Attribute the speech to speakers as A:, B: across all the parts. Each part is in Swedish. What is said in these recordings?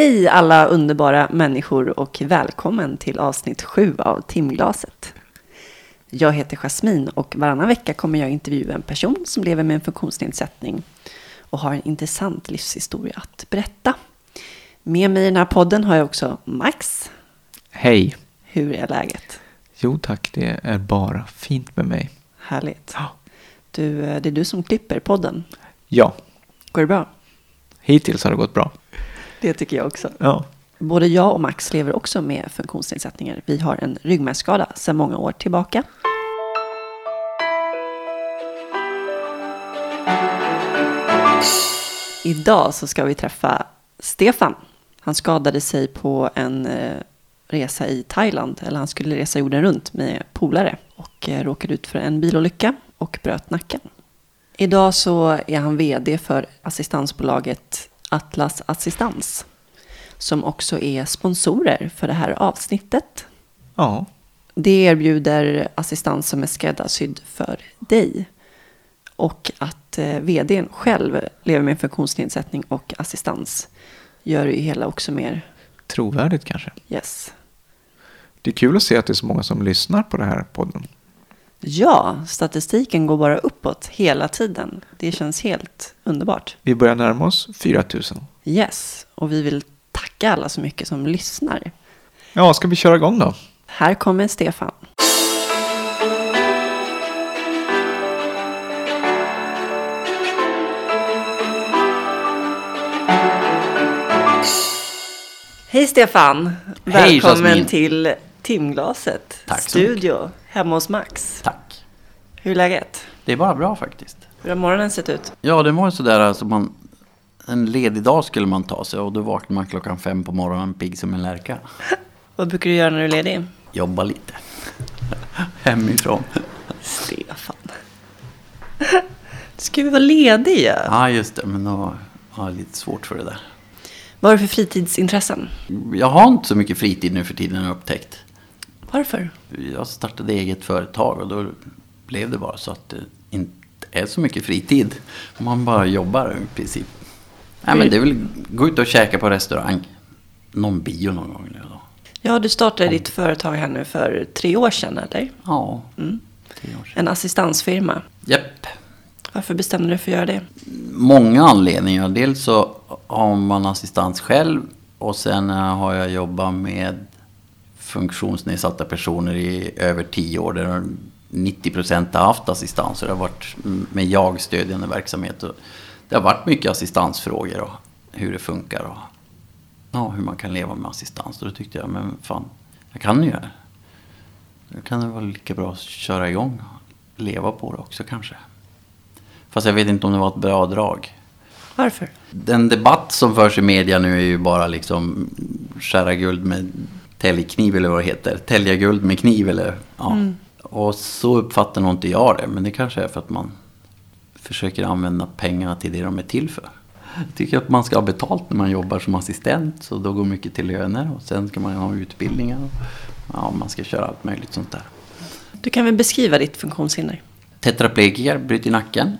A: Hej alla underbara människor och välkommen till avsnitt 7 av Timglaset. Jag heter Jasmin och varannan vecka kommer jag intervjua en person som lever med en funktionsnedsättning och har en intressant livshistoria att berätta. Med mig i den här podden har jag också Max.
B: Hej.
A: Hur är läget?
B: Jo tack, det är bara fint med mig.
A: Härligt.
B: Ja.
A: Du, eh, det är du som klipper podden.
B: Ja,
A: Går det bra?
B: hittills har det gått bra.
A: Det tycker jag också.
B: Ja.
A: Både jag och Max lever också med funktionsnedsättningar. Vi har en ryggmärgsskada sedan många år tillbaka. Idag så ska vi träffa Stefan. Han skadade sig på en eh, resa i Thailand, eller han skulle resa jorden runt med polare och eh, råkade ut för en bilolycka och bröt nacken. Idag så är han vd för assistansbolaget Atlas Assistans som också är sponsorer för det här avsnittet.
B: Ja,
A: Det erbjuder assistans som är skräddarsydd för dig. Och att eh, vdn själv lever med en funktionsnedsättning och assistans gör ju hela också mer
B: trovärdigt kanske.
A: yes.
B: Det är kul att se att det är så många som lyssnar på den här podden.
A: Ja, statistiken går bara uppåt hela tiden. Det känns helt underbart.
B: Vi börjar närma oss 4000.
A: Yes, och vi vill tacka alla så mycket som lyssnar.
B: Ja, ska vi köra igång då?
A: Här kommer Stefan. Hej Stefan!
C: Hej,
A: Välkommen
C: Jasmin.
A: till Timglaset
C: Tack så
A: Studio hemma hos Max.
C: Tack.
A: Hur är läget?
C: Det är bara bra faktiskt.
A: Hur har morgonen sett ut?
C: Ja, det ju sådär alltså man... En ledig dag skulle man ta sig och då vaknar man klockan fem på morgonen pigg som en lärka.
A: Vad brukar du göra när du är ledig?
C: Jobba lite. Hemifrån.
A: Stefan. Du ska ju vara ledig ju.
C: Ja, just det. Men då har jag lite svårt för det där.
A: Vad har du för fritidsintressen?
C: Jag har inte så mycket fritid nu för tiden har jag upptäckt.
A: Varför?
C: Jag startade eget företag och då blev det bara så att det inte är så mycket fritid. Man bara jobbar i princip. Nej, men det är väl gå ut och käka på restaurang. Någon bio någon gång nu då.
A: Ja, du startade ditt företag här nu för tre år sedan, eller?
C: Ja,
A: Mm.
C: tre år sedan.
A: En assistansfirma.
C: Japp.
A: Varför bestämde du dig för att göra det?
C: Många anledningar. Dels så har man assistans själv och sen har jag jobbat med funktionsnedsatta personer i över tio år. Där 90 procent har haft assistans. Så det har varit med jag-stödjande verksamhet. Och det har varit mycket assistansfrågor och hur det funkar och ja, hur man kan leva med assistans. Och då tyckte jag, men fan, jag kan ju det. Då kan det vara lika bra att köra igång och leva på det också kanske. Fast jag vet inte om det var ett bra drag.
A: Varför?
C: Den debatt som förs i media nu är ju bara liksom skära guld med täljkniv eller vad det heter. Tälja guld med kniv eller ja. Och så uppfattar nog inte jag det. Men det kanske är för att man försöker använda pengarna till det de är till för. Jag tycker att man ska ha betalt när man jobbar som assistent. Så då går mycket till löner och sen ska man ha utbildningar. Och, ja, man ska köra allt möjligt sånt där.
A: Du kan väl beskriva ditt funktionshinder?
C: Tetraplegiker, bryter nacken.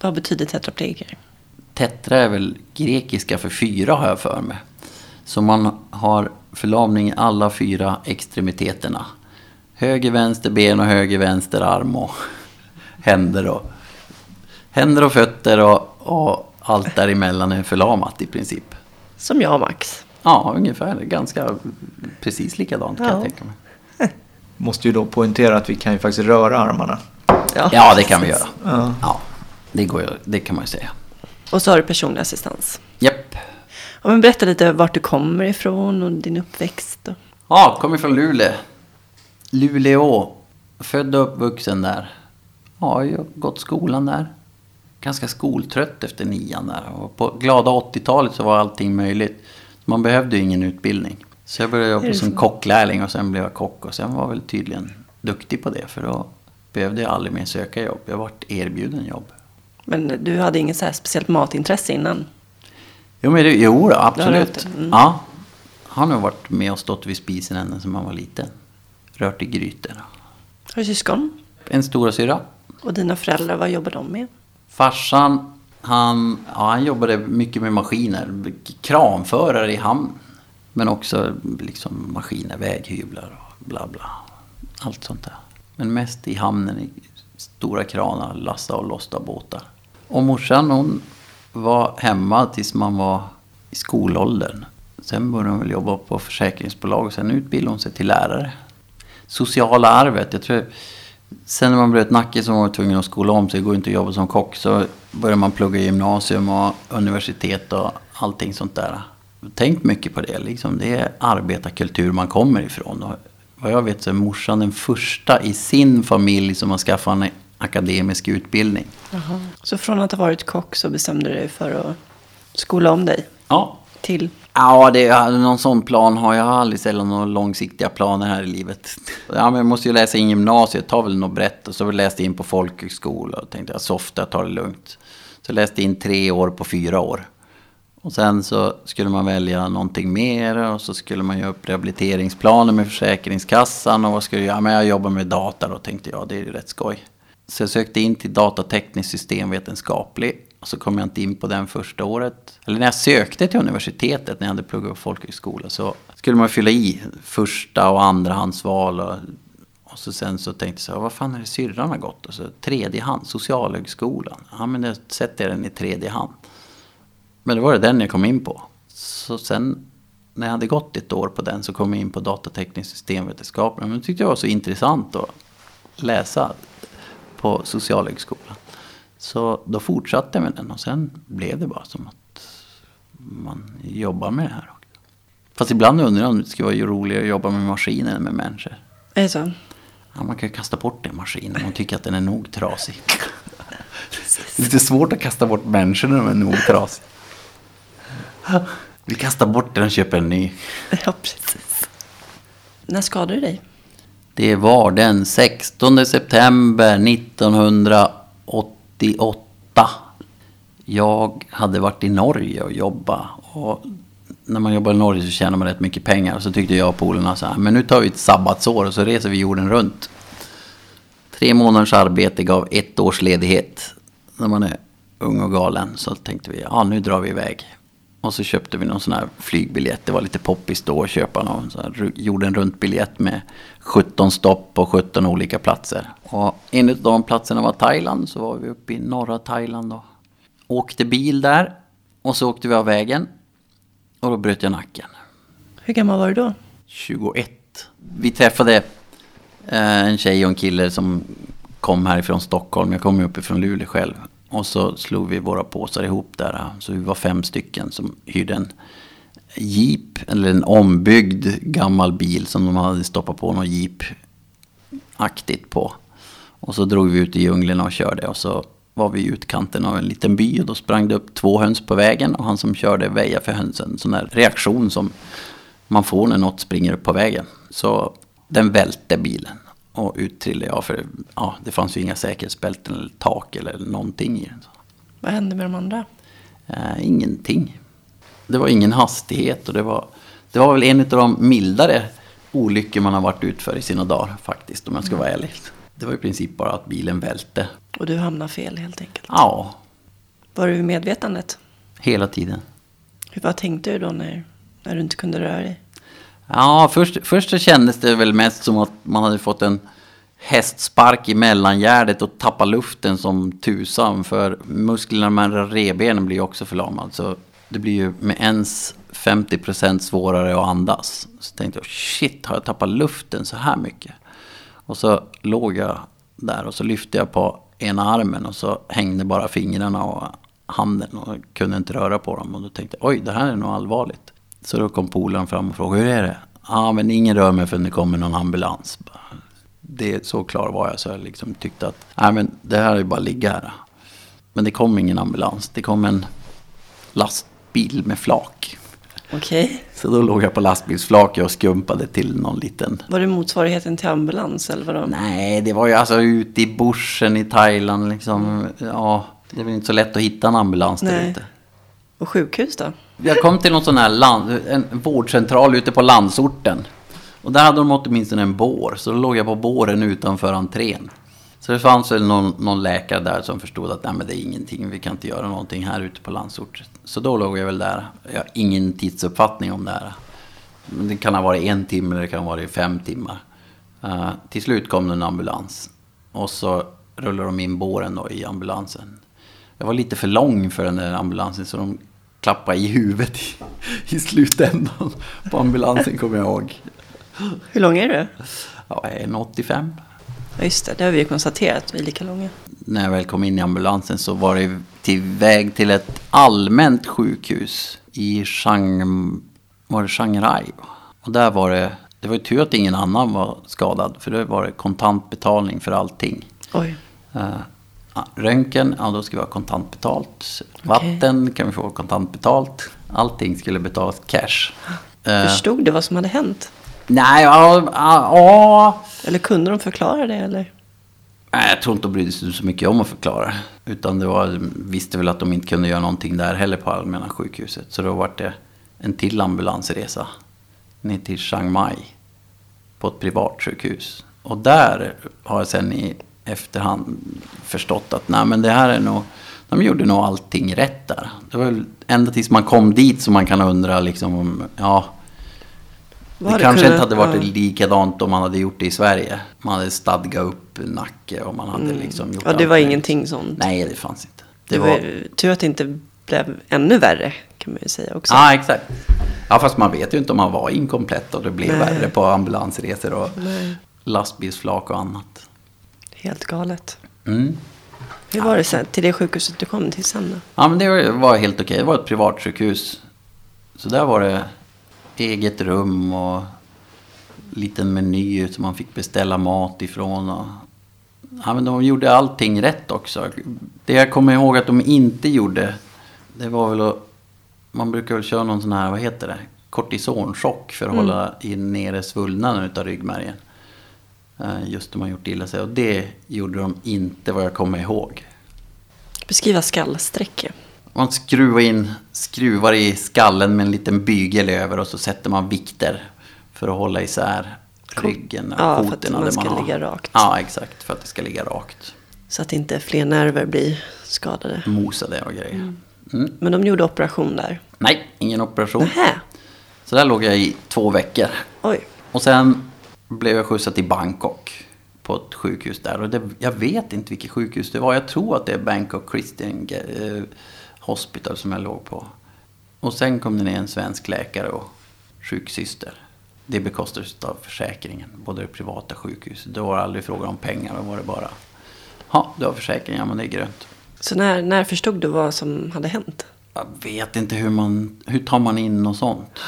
A: Vad betyder tetraplegiker?
C: Tetra är väl grekiska för fyra har jag för mig. Så man har förlamning i alla fyra extremiteterna. Höger, vänster ben och höger, vänster arm och händer och, händer och fötter och, och allt däremellan är förlamat i princip.
A: Som jag Max.
C: Ja, ungefär. Ganska precis likadant kan
A: Ja.
C: jag tänka mig.
B: Måste ju då poängtera att vi kan ju faktiskt röra armarna.
C: Ja, det kan vi göra.
B: Ja.
C: Ja, det, går, det kan man ju säga.
A: Och så har du personlig assistans.
C: Japp.
A: Ja, men berätta lite vart du kommer ifrån och din uppväxt.
C: Ja, kommer från Luleå. Luleå. Född och uppvuxen där. Ja, jag har gått skolan där. Ganska skoltrött efter nian där. Och på glada 80-talet så var allting möjligt. Man behövde ju ingen utbildning. Så jag började jobba som
A: så?
C: kocklärling och sen blev jag kock. Och sen var jag väl tydligen duktig på det. För då behövde jag aldrig mer söka jobb. Jag vart erbjuden jobb.
A: Men du hade inget så speciellt matintresse innan?
C: Jo, men det, jo då, absolut.
A: mm.
C: Ja. Han har varit med och stått vid spisen ända sedan man var liten. Rört i grytor.
A: Har du syskon?
C: En stora syra.
A: Och dina föräldrar, vad jobbar de med?
C: Farsan Han, ja, han jobbade mycket med maskiner. Kranförare i hamn. Men också liksom maskiner, väghyvlar och bla bla. Allt sånt där. Men mest i hamnen i stora kranar, lasta och lossa båtar. Och morsan hon var hemma tills man var i skolåldern. Sen började hon väl jobba på försäkringsbolag och sen utbildade hon sig till lärare. Sociala arvet, jag tror... Sen när man bröt nacken så var man tvungen att skola om sig, det går inte att jobba som kock. Så började man plugga gymnasium och universitet och allting sånt där. Tänkt mycket på det, liksom. det är arbetarkultur man kommer ifrån. Och vad jag vet så är morsan den första i sin familj som har skaffat en akademisk utbildning.
A: Jaha. Så från att ha varit kock så bestämde du dig för att skola om dig
C: Ja,
A: till?
C: Ja, det, någon sån plan har jag aldrig sällan några långsiktiga planer här i livet. Ja, men jag måste ju läsa in gymnasiet, ta väl något brett. Och så läste jag in på folkhögskola och tänkte jag softa, tar det lugnt. Så läste in tre år på fyra år. Och sen så skulle man välja någonting mer och så skulle man göra upp rehabiliteringsplaner med Försäkringskassan. Och vad skulle jag, ja, men jag jobbar med data då tänkte jag, det är ju rätt skoj. Så jag sökte in till datateknisk systemvetenskaplig. Och så kom jag inte in på den första året. Eller när jag sökte till universitetet när jag hade pluggat på folkhögskola så skulle man fylla i första och andrahandsval. Och, och så sen så tänkte jag så här, vad fan är det syrran har gått? Och så tredje hand, socialhögskolan. Ja men då sätter jag den i tredje hand. Men då var det den jag kom in på. Så sen när jag hade gått ett år på den så kom jag in på datateknisk systemvetenskap. Men det tyckte jag var så intressant att läsa på socialhögskolan. Så då fortsatte jag med den och sen blev det bara som att man jobbar med det här. Fast ibland undrar jag om det skulle vara roligare att jobba med maskiner än med människor.
A: Är det så?
C: Ja, man kan ju kasta bort en maskin om man tycker att den är nog trasig. Det är lite svårt att kasta bort människor när de är nog trasiga. Vi kastar bort den och köper en ny.
A: Ja, precis. När skadade du dig?
C: Det var den 16 september 1988. Jag hade varit i Norge och jobbat. Och när man jobbar i Norge så tjänar man rätt mycket pengar. Så tyckte jag och polarna så här, men nu tar vi ett sabbatsår och så reser vi jorden runt. Tre månaders arbete gav ett års ledighet. När man är ung och galen så tänkte vi, ja nu drar vi iväg. Och så köpte vi någon sån här flygbiljett. Det var lite poppis då att köpa någon sån här jorden runt biljett med 17 stopp på 17 olika platser. Och en av de platserna var Thailand. Så var vi uppe i norra Thailand och åkte bil där. Och så åkte vi av vägen. Och då bröt jag nacken.
A: Hur gammal var du då?
C: 21. Vi träffade eh, en tjej och en kille som kom härifrån Stockholm. Jag kom ju uppifrån Luleå själv. Och så slog vi våra påsar ihop där. Så vi var fem stycken som hyrde en jeep. Eller en ombyggd gammal bil som de hade stoppat på någon jeep-aktigt på. Och så drog vi ut i djungeln och körde. Och så var vi i utkanten av en liten by. Och då sprang det upp två höns på vägen. Och han som körde väjade för hönsen. Sån där reaktion som man får när något springer upp på vägen. Så den välte bilen. Och ut trillade jag för ja, det fanns ju inga säkerhetsbälten eller tak eller någonting i den.
A: Vad hände med de andra?
C: Eh, ingenting. Det var ingen hastighet och det var, det var väl en av de mildare olyckor man har varit ut för i sina dagar faktiskt om jag ska vara ärlig. Det var i princip bara att bilen välte.
A: Och du hamnade fel helt enkelt?
C: Ja,
A: Var du vid medvetandet?
C: hela tiden.
A: Hur, vad tänkte du då när, när du inte kunde röra dig?
C: Ja, först, först så kändes det väl mest som att man hade fått en hästspark i mellangärdet och tappat luften som tusan. För musklerna mellan revbenen blir ju också förlamade. Så det blir ju med ens 50% svårare att andas. Så tänkte jag, shit, har jag tappat luften så här mycket? Och så låg jag där och så lyfte jag på ena armen och så hängde bara fingrarna och handen och kunde inte röra på dem. Och då tänkte jag, oj, det här är nog allvarligt. Så då kom polaren fram och frågade, hur är det? Ja, men ingen rör mig förrän det kommer någon ambulans. Det, så klar var jag så jag liksom tyckte att, nej men det här är bara att ligga här. Men det kom ingen ambulans, det kom en lastbil med flak.
A: Okej.
C: Så då låg jag på lastbilsflaket och skumpade till någon liten...
A: Var det motsvarigheten till ambulans eller vadå?
C: Nej, det var ju alltså ute i bushen i Thailand liksom. Ja, det väl inte så lätt att hitta en ambulans där
A: Nej.
C: ute.
A: Och sjukhus då?
C: Jag kom till någon sån här land, en vårdcentral ute på landsorten. Och där hade de åtminstone en bår, så då låg jag på båren utanför entrén. Så det fanns väl någon, någon läkare där som förstod att Nej, men det är ingenting, vi kan inte göra någonting här ute på Landsorten. Så då låg jag väl där. Jag har ingen tidsuppfattning om det här. Men det kan ha varit en timme eller det kan ha varit fem timmar. Uh, till slut kom det en ambulans. Och så rullade de in båren då i ambulansen. Jag var lite för lång för den där ambulansen så de klappade i huvudet i, i slutändan på ambulansen kommer jag ihåg.
A: Hur lång är du?
C: Ja, 1,85.
A: Ja, just det. Det har vi ju konstaterat. Vi är lika långa.
C: När jag väl kom in i ambulansen så var det till väg till ett allmänt sjukhus i Shang, var det Shanghai. Och där var det, det var ju tur att ingen annan var skadad. För då var det kontantbetalning för allting.
A: Oj.
C: Röntgen, ja då ska vi ha kontantbetalt. Vatten kan vi få kontantbetalt. Allting skulle betalas cash.
A: Uh, Förstod du vad som hade hänt?
C: Nej, ja, ja.
A: Eller kunde de förklara det eller?
C: Nej, jag tror inte de brydde sig så mycket om att förklara. Utan det var, visste väl att de inte kunde göra någonting där heller på allmänna sjukhuset. Så då var det en till ambulansresa ner till Chiang Mai. På ett privatsjukhus. Och där har jag sen i efterhand förstått att nej men det här är nog, de gjorde nog allting rätt där. Det var väl ända tills man kom dit som man kan undra liksom om, ja. Det, det kanske inte hade varit ja. likadant om man hade gjort det i Sverige. Man hade stadgat upp Nacke och man hade mm. liksom gjort
A: Ja, det var ingenting sånt.
C: Nej, det fanns inte.
A: Det, det var, var tur att det inte blev ännu värre kan man ju säga också.
C: Ja, exakt. Ja, fast man vet ju inte om man var inkomplett och det blev Nej. värre på ambulansresor och Nej. lastbilsflak och annat.
A: Helt galet.
C: Mm.
A: Hur var det sen, till det sjukhuset du kom till sen då?
C: Ja, men det var helt okej. Det var ett privatsjukhus. Så där var det eget rum och liten meny som man fick beställa mat ifrån. Och, ja, men de gjorde allting rätt också. Det jag kommer ihåg att de inte gjorde, det var väl att man brukar väl köra någon sån här, vad heter det, kortisonchock för att mm. hålla in nere svullnaden utav ryggmärgen. Eh, just när man gjort illa sig. Och det gjorde de inte vad jag kommer ihåg.
A: Beskriva skallsträcke.
C: Man skruvar in skruvar i skallen med en liten bygel över och så sätter man vikter för att hålla isär ryggen och
A: ja, för att man ska man ligga rakt.
C: Ja, exakt. För att det ska ligga rakt.
A: Så att inte fler nerver blir skadade.
C: Mosade och grejer. Mm. Mm.
A: Men de gjorde operation där?
C: Nej, ingen operation.
A: Nähä.
C: Så där låg jag i två veckor.
A: Oj.
C: Och sen blev jag skjutsad till Bangkok på ett sjukhus där. Och det, jag vet inte vilket sjukhus det var. Jag tror att det är Bangkok Christian eh, Hospital som jag låg på. Och sen kom det ner en svensk läkare och sjuksyster. Det bekostades av försäkringen, både det privata sjukhuset. Då var det aldrig fråga om pengar, då var det bara Ja, du har försäkring, ja men det är grönt.
A: Så när, när förstod du vad som hade hänt?
C: Jag vet inte hur man, hur tar man in något sånt?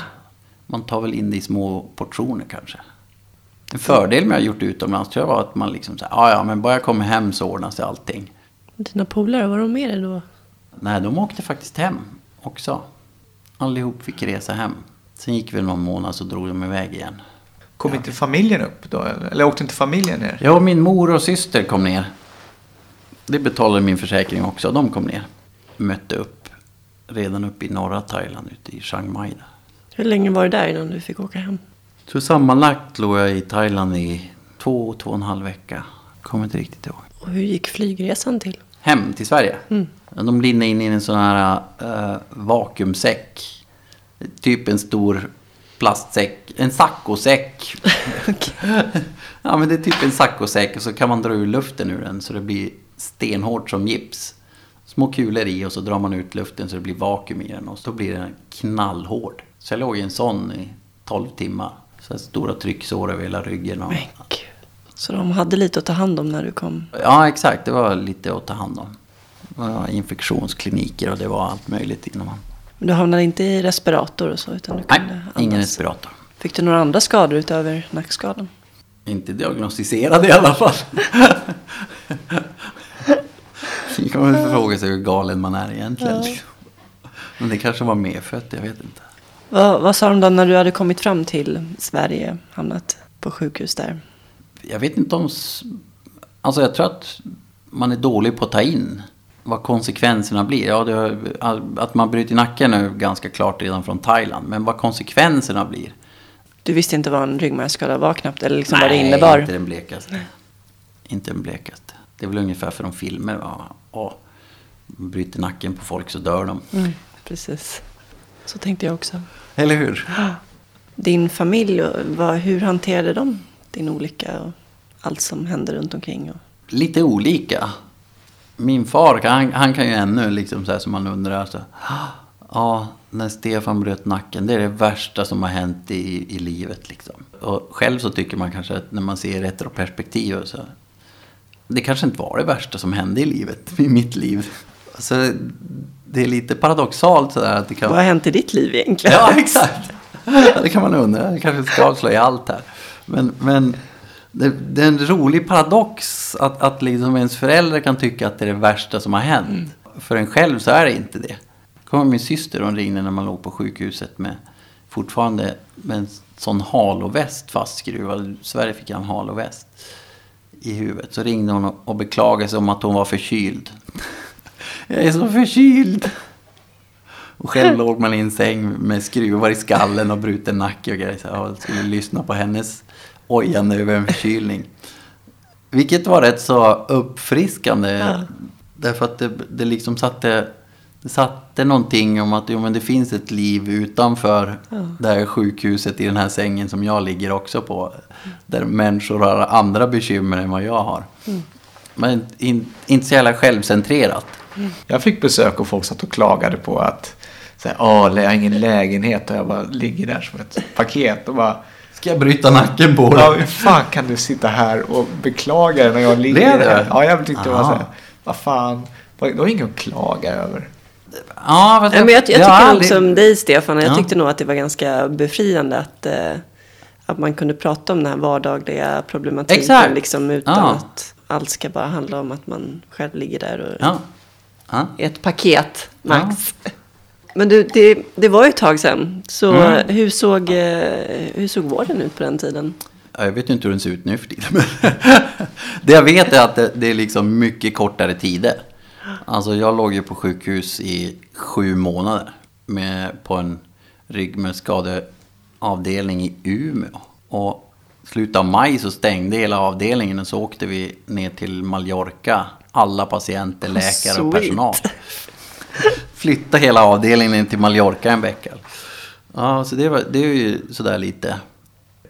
C: Man tar väl in det i små portioner kanske. En fördel med att ha gjort utomlands tror jag var att man liksom säger, ja ja men bara jag kommer hem så ordnar sig allting.
A: Dina polare, var de med dig då?
C: Nej, de åkte faktiskt hem också. Allihop fick resa hem. Sen gick vi någon månad så drog de iväg igen.
B: Kom ja. inte familjen upp då? Eller åkte inte familjen ner?
C: Ja, min mor och syster kom ner. Det betalade min försäkring också. De kom ner. Mötte upp redan uppe i norra Thailand, ute i Chiang Mai.
A: Hur länge var du där innan du fick åka hem?
C: Så sammanlagt låg jag i Thailand i två, två och en halv vecka. Kommer inte riktigt ihåg.
A: Och hur gick flygresan till?
C: Hem till Sverige?
A: Mm.
C: De lindade in i en sån här uh, vakuumsäck. Typ en stor plastsäck, en saccosäck. ja men det är typ en saccosäck och så kan man dra ur luften ur den så det blir stenhårt som gips. Små kulor i och så drar man ut luften så det blir vakuum i den och så blir den knallhård. Så jag låg i en sån i 12 timmar. Så stora trycksår över hela ryggen. Och...
A: Så de hade lite att ta hand om när du kom?
C: Ja, exakt. Det var lite att ta hand om. Det var infektionskliniker och det var allt möjligt man...
A: Men du hamnade inte i respirator och så? Utan du
C: Nej, ingen respirator.
A: Fick du några andra skador utöver nackskadan?
C: Inte diagnostiserade i alla fall. Det kan man fråga sig hur galen man är egentligen. Ja. Men det kanske var medfött, jag vet inte.
A: Vad, vad sa de då när du hade kommit fram till Sverige, hamnat på sjukhus där?
C: Jag vet inte om... Alltså jag tror att man är dålig på att ta in vad konsekvenserna blir. Ja, det, att man bryter nacken är ganska klart redan från Thailand. Men vad konsekvenserna blir.
A: Du visste inte vad en ryggmärgsskada var knappt? Eller liksom Nej, vad det innebar?
C: inte den blekaste. Nej. Inte den blekaste. Det är väl ungefär för de filmer. Va? Åh, bryter nacken på folk så dör de.
A: Mm, precis. Så tänkte jag också.
C: Eller hur?
A: Din familj, vad, hur hanterade de din olycka och allt som hände runt omkring? Och...
C: Lite olika. Min far, han, han kan ju ännu liksom så här som man undrar. Så, ja, när Stefan bröt nacken, det är det värsta som har hänt i, i livet. Liksom. Och själv så tycker man kanske att när man ser retroperspektiv så det kanske inte var det värsta som hände i livet, i mitt liv. Så det är lite paradoxalt sådär att det kan...
A: Vad har hänt i ditt liv egentligen?
C: Ja, exakt. Det kan man undra. Jag kanske ska avslöja allt här. Men, men det, det, är en rolig paradox att, att liksom ens föräldrar kan tycka att det är det värsta som har hänt. Mm. För en själv så är det inte det. kom min syster och ringde när man låg på sjukhuset med fortfarande med en sån haloväst fastskruvad. Sverige fick en haloväst i huvudet. Så ringde hon och beklagade sig om att hon var förkyld. Jag är så förkyld! Och själv låg man i en säng med skruvar i skallen och bruten nacke och grejer. Så jag skulle lyssna på hennes ojande över en förkylning. Vilket var rätt så uppfriskande. Ja. Därför att det, det liksom satte, det satte någonting om att jo, men det finns ett liv utanför ja. det här sjukhuset i den här sängen som jag ligger också på. Där människor har andra bekymmer än vad jag har. Mm. Men in, inte så jävla självcentrerat.
B: Mm. Jag fick besök och folk satt och klagade på att så här, Åh, jag har ingen lägenhet och jag bara ligger där som ett paket och bara
C: Ska jag bryta nacken på
B: dig? Ja, hur fan kan du sitta här och beklaga dig när jag ligger
C: det
B: här? Ja, jag tyckte det var så här, vad fan, du har inget att klaga över.
A: Ja, jag, men jag, jag tycker jag aldrig... också om dig Stefan. Jag ja. tyckte nog att det var ganska befriande att, eh, att man kunde prata om den här vardagliga problematiken. Exakt. Liksom, utan ja. att allt ska bara handla om att man själv ligger där och ja. Ja. ett paket max. Ja. Men du, det, det var ju ett tag sedan. Så mm. hur, såg, eh, hur såg vården ut på den tiden?
C: Jag vet inte hur den ser ut nu för tiden. det jag vet är att det, det är liksom mycket kortare tider. Alltså jag låg ju på sjukhus i sju månader. Med, på en ryggmärgsskadeavdelning i Umeå. Och slutet av maj så stängde hela avdelningen och så åkte vi ner till Mallorca. Alla patienter, läkare och personal. Flytta hela avdelningen till Mallorca en vecka. Ja, så det, var, det är ju sådär lite.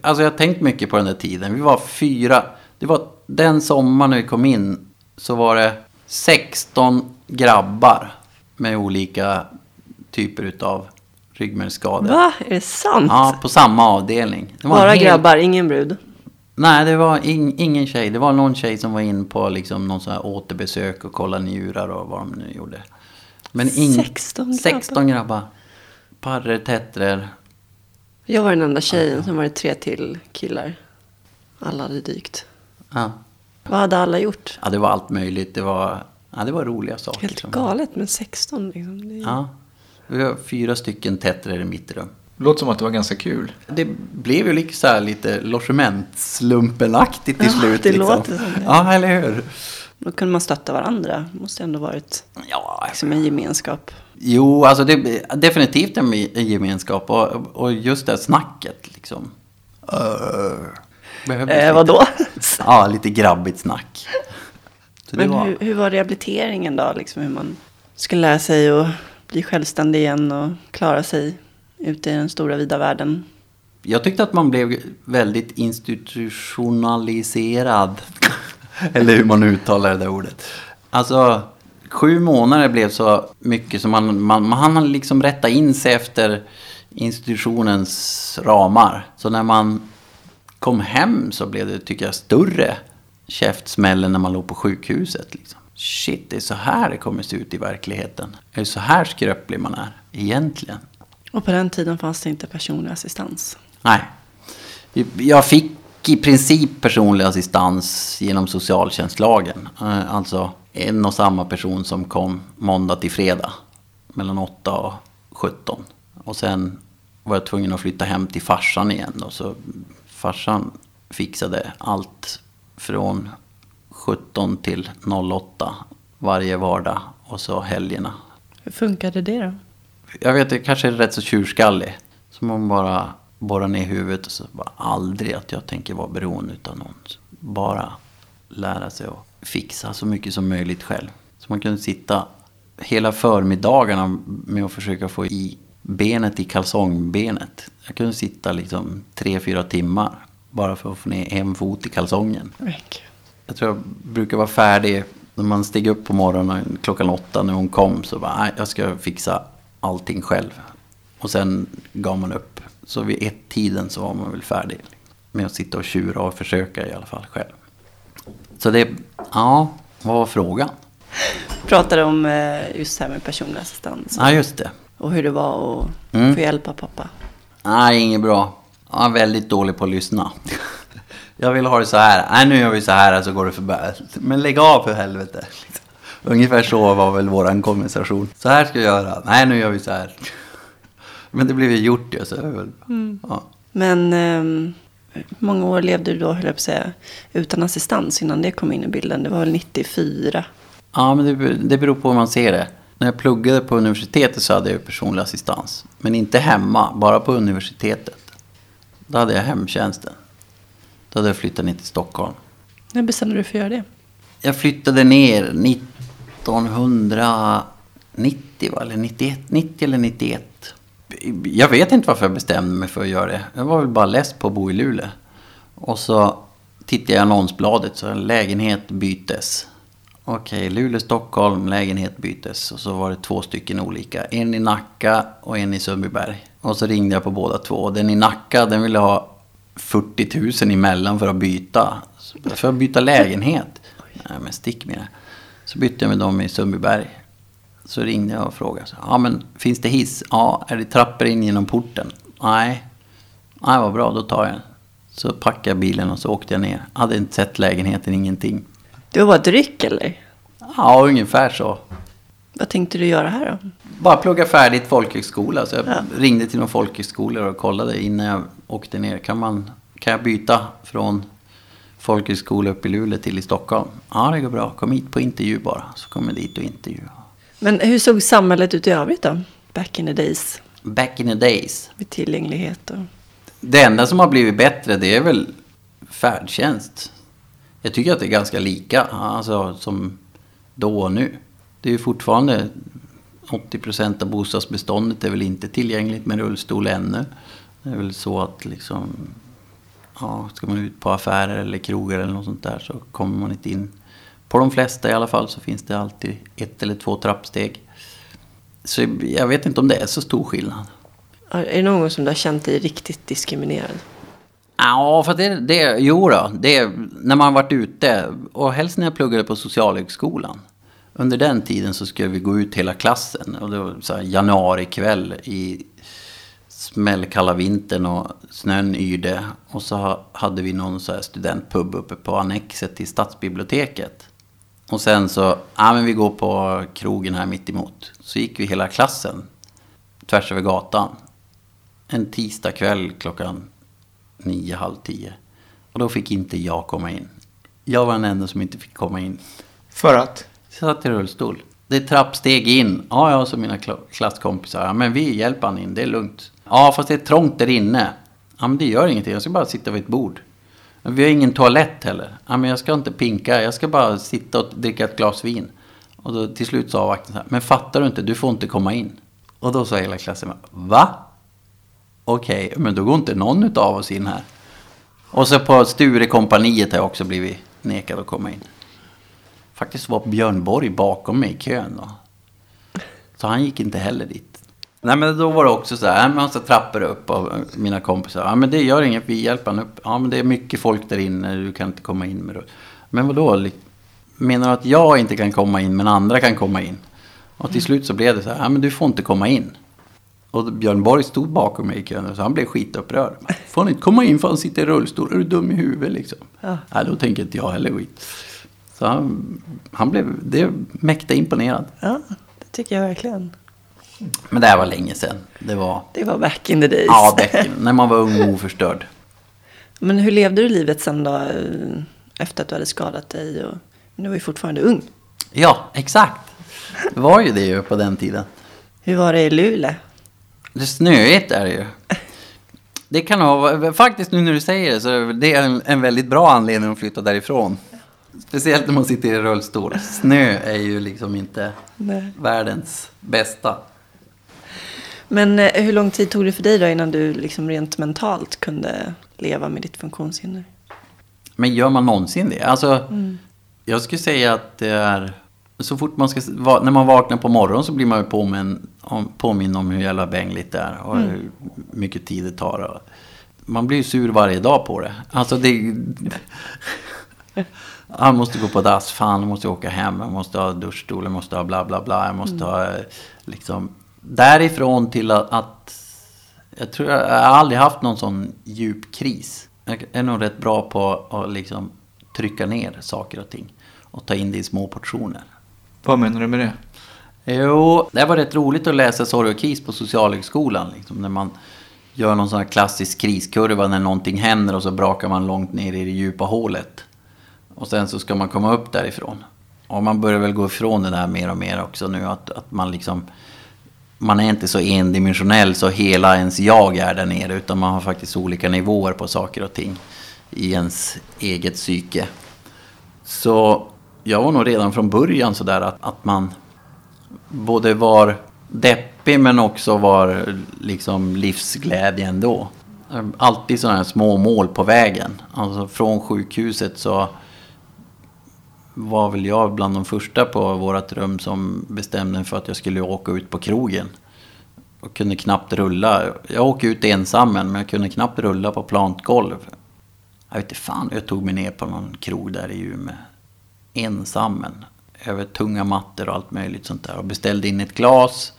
C: Alltså jag har tänkt mycket på den där tiden. Vi var fyra. Det var den sommaren när vi kom in så var det 16 grabbar med olika typer utav ryggmärgsskador.
A: Va? Är det sant?
C: Ja, på samma avdelning.
A: Bara hel... grabbar, ingen brud?
C: Nej, det var in, ingen tjej. Det var någon tjej som var in på liksom någon sån här återbesök och kollade njurar och vad de nu gjorde.
A: Men ing, 16 grabbar?
C: 16 grabbar. Parrer, tättrer.
A: Jag var den enda tjejen, sen var det tre till killar. Alla hade dykt.
C: Ja.
A: Vad hade alla gjort?
C: Ja, det var allt möjligt. Det var, ja, det var roliga saker.
A: Helt galet med 16. Liksom.
C: Är... Ja. Vi har fyra stycken tättrer i mitt rum.
B: Låter som att det var ganska kul.
C: Det blev ju liksom så här lite logementslumpenaktigt till
A: ja,
C: slut.
A: det
C: liksom.
A: låter som det.
C: Ja, eller hur?
A: Då kunde man stötta varandra. Det måste ändå varit ja, liksom en gemenskap.
C: Jo, alltså det är definitivt en gemenskap. Och, och just det snacket liksom.
A: Uh, eh, vadå?
C: ja, lite grabbigt snack.
A: Men var... Hur, hur, var rehabiliteringen då? Liksom hur man skulle lära sig att bli självständig igen och klara sig ute i den stora vida världen.
C: Jag tyckte att man blev väldigt institutionaliserad. Eller hur man uttalar det där ordet. Alltså, sju månader blev så mycket som man, man, man hann liksom rätta in sig efter institutionens ramar. Så när man kom hem så blev det, tycker jag, större käftsmällen när man låg på sjukhuset. Liksom. Shit, det är så här det kommer se ut i verkligheten. Det är så här skröplig man är, egentligen.
A: Och på den tiden fanns det inte personlig assistans?
C: Nej. Jag fick i princip personlig assistans genom socialtjänstlagen. Eh, alltså en och samma person som kom måndag till fredag. Mellan 8 och 17. Och sen var jag tvungen att flytta hem till farsan igen. Då, så farsan fixade allt från 17 till 08 varje vardag och så helgerna.
A: Hur funkade det då?
C: Jag vet, jag kanske är rätt så tjurskallig. Som om bara borra ner huvudet och så bara aldrig att jag tänker vara beroende av någon. Bara lära sig att fixa så mycket som möjligt själv. Så man kunde sitta hela förmiddagarna med att försöka få i benet i kalsongbenet. Jag kunde sitta liksom tre, fyra timmar bara för att få ner en fot i kalsongen. Jag tror jag brukar vara färdig när man steg upp på morgonen klockan åtta när hon kom. Så bara, jag ska fixa allting själv. Och sen gav man upp. Så vid ett tiden så var man väl färdig med att sitta och tjura och försöka i alla fall själv. Så det, ja, vad var frågan?
A: Pratade om eh, just det här med personlig assistans.
C: Ja, just det.
A: Och hur det var att
C: Mm.
A: få av pappa.
C: Nej, inget bra. Jag är väldigt dålig på att lyssna. Jag vill ha det så här. Nej, nu gör vi så här så går det förbi. Men lägg av för helvete. Ungefär så var väl våran konversation. Så här ska jag göra. Nej, nu gör vi så här. Men det blev ju gjort ju. Så det väl, ja.
A: Men hur många år levde du då, höll jag på att säga, utan assistans innan det kom in i bilden? Det var väl 94?
C: ja, men det, det beror på hur man ser det. När jag pluggade på universitetet så hade jag personlig assistans. Men inte hemma, bara på universitetet. Då hade jag hemtjänsten. Då hade jag flyttat ner till Stockholm.
A: När bestämde du för att göra det?
C: Jag flyttade ner 1990, va? eller 91, 90 eller 91. Jag vet inte varför jag bestämde mig för att göra det. Jag var väl bara less på att bo i Luleå. Och så tittade jag i annonsbladet, så lägenhet bytes. Okej, Luleå, Stockholm, lägenhet bytes. Och så var det två stycken olika. En i Nacka och en i Sundbyberg. Och så ringde jag på båda två. Den i Nacka, den ville ha 40 000 emellan för att byta. För att byta lägenhet. Nej, men stick med det. Så bytte jag med dem i Sundbyberg. Så ringde jag och frågade. Ja, men finns det hiss? Ja. Är det trappor in genom porten? Nej. Nej, vad bra. Då tar jag den. Så packade jag bilen och så åkte jag ner. Hade inte sett lägenheten, ingenting.
A: Det var bara ett ryck eller?
C: Ja, ungefär så.
A: Vad tänkte du göra här då?
C: Bara plugga färdigt folkhögskola. Så jag
A: Ja.
C: ringde till någon folkhögskolor och kollade innan jag åkte ner. Kan, man, kan jag byta från folkhögskola upp i Luleå till i Stockholm? Ja, det går bra. Kom hit på intervju bara. Så kom jag dit och intervjua.
A: Men hur såg samhället ut i övrigt då? Back in the days.
C: Back in the days.
A: Med tillgänglighet och...
C: Det enda som har blivit bättre det är väl färdtjänst. Jag tycker att det är ganska lika alltså, som då och nu. Det är ju fortfarande 80% av bostadsbeståndet är väl inte tillgängligt med rullstol ännu. Det är väl så att liksom, ja, ska man ut på affärer eller krogar eller något sånt där så kommer man inte in. På de flesta i alla fall så finns det alltid ett eller två trappsteg. Så jag vet inte om det är så stor skillnad.
A: Är det någon gång som du har känt dig riktigt diskriminerad?
C: Ja, för det, det, jo då, det, när man varit ute, och helst när jag pluggade på Socialhögskolan. Under den tiden så skulle vi gå ut hela klassen. Och det var så här januarikväll i smällkalla vintern och snön yrde. Och så hade vi någon så här studentpub uppe på annexet till stadsbiblioteket. Och sen så, ja men vi går på krogen här mitt emot. Så gick vi hela klassen tvärs över gatan. En tisdag kväll klockan nio, halv tio. Och då fick inte jag komma in. Jag var den enda som inte fick komma in.
B: För att?
C: Jag satt i rullstol. Det är trappsteg in. Ja, ja, så mina kla- klasskompisar. Ja, men vi hjälper han in, det är lugnt. Ja, fast det är trångt där inne. Ja, men det gör ingenting. Jag ska bara sitta vid ett bord. Vi har ingen toalett heller. Ja, men jag ska inte pinka. Jag ska bara sitta och dricka ett glas vin. Och då till slut sa vakten så här. Men fattar du inte? Du får inte komma in. Och då sa hela klassen. Va? Okej, men då går inte någon av oss in här. Och så på Sturekompaniet har jag också blivit nekad att komma in. Faktiskt var Björn Borg bakom mig i kön då. Så han gick inte heller dit. Nej men då var det också så här, en massa trappor upp av mina kompisar. Ja men det gör inget, vi hjälper han upp. Ja men det är mycket folk där inne, du kan inte komma in med det. Men vadå? Menar du att jag inte kan komma in men andra kan komma in? Och till slut så blev det så här, ja men du får inte komma in. Och Björn Borg stod bakom mig i kön så han blev skitupprörd. Får han inte komma in för han sitter i rullstol? Är du dum i huvudet liksom?
A: Ja.
C: Nej, då tänker inte jag heller skit. Så han, han blev det mäkta imponerad.
A: Ja, det tycker jag verkligen.
C: Men det här var länge sedan. Det var,
A: Det var back in the days.
C: ja, bäcken, när man var ung och oförstörd.
A: Men hur levde du livet sen då? eh, Efter att du hade skadat dig? Och... Du var ju fortfarande ung.
C: Ja, exakt. Det var ju det ju på den tiden.
A: Hur var det i Luleå?
C: Det är snöigt är det ju. Det kan vara, faktiskt nu när du säger det så är det en, en väldigt bra anledning att flytta därifrån. Speciellt när man sitter i rullstol. Snö är ju liksom inte
A: Nej.
C: världens bästa.
A: Men eh, hur lång tid tog det för dig då innan du liksom rent mentalt kunde leva med ditt funktionshinder?
C: Men gör man någonsin det? Alltså, jag skulle säga att det är... Så fort man ska... När man vaknar på morgonen så blir man ju påminn om, påminn om hur jävla bängligt det är. Och hur mycket tid det tar. Man blir ju sur varje dag på det. Alltså det... Han måste gå på dass, fan jag måste åka hem, jag måste ha duschstol, jag måste ha bla bla bla, jag måste ha eh, liksom... Därifrån till att, att jag tror jag, jag har aldrig haft någon sån djup kris. Jag är nog rätt bra på att liksom trycka ner saker och ting. Och ta in det i små portioner.
B: Vad menar du med det?
C: Jo, det var rätt roligt att läsa Sorg och kris på Socialhögskolan. Liksom, när man gör någon sån här klassisk kriskurva när någonting händer och så brakar man långt ner i det djupa hålet. Och sen så ska man komma upp därifrån. Och man börjar väl gå ifrån det där mer och mer också nu. Att, att man liksom... Man är inte så endimensionell så hela ens jag är där nere. Utan man har faktiskt olika nivåer på saker och ting. I ens eget psyke. Så jag var nog redan från början sådär att, att man både var deppig men också var liksom livsglädje ändå. Alltid sådana här små mål på vägen. Alltså från sjukhuset så var väl jag bland de första på vårat rum som bestämde mig för att jag skulle åka ut på krogen. Och kunde knappt rulla. Jag åkte ut ensam men jag kunde knappt rulla på plant golv. Jag vet inte fan jag tog mig ner på någon krog där i Umeå. Ensam men över tunga mattor och allt möjligt sånt där. Och beställde in ett glas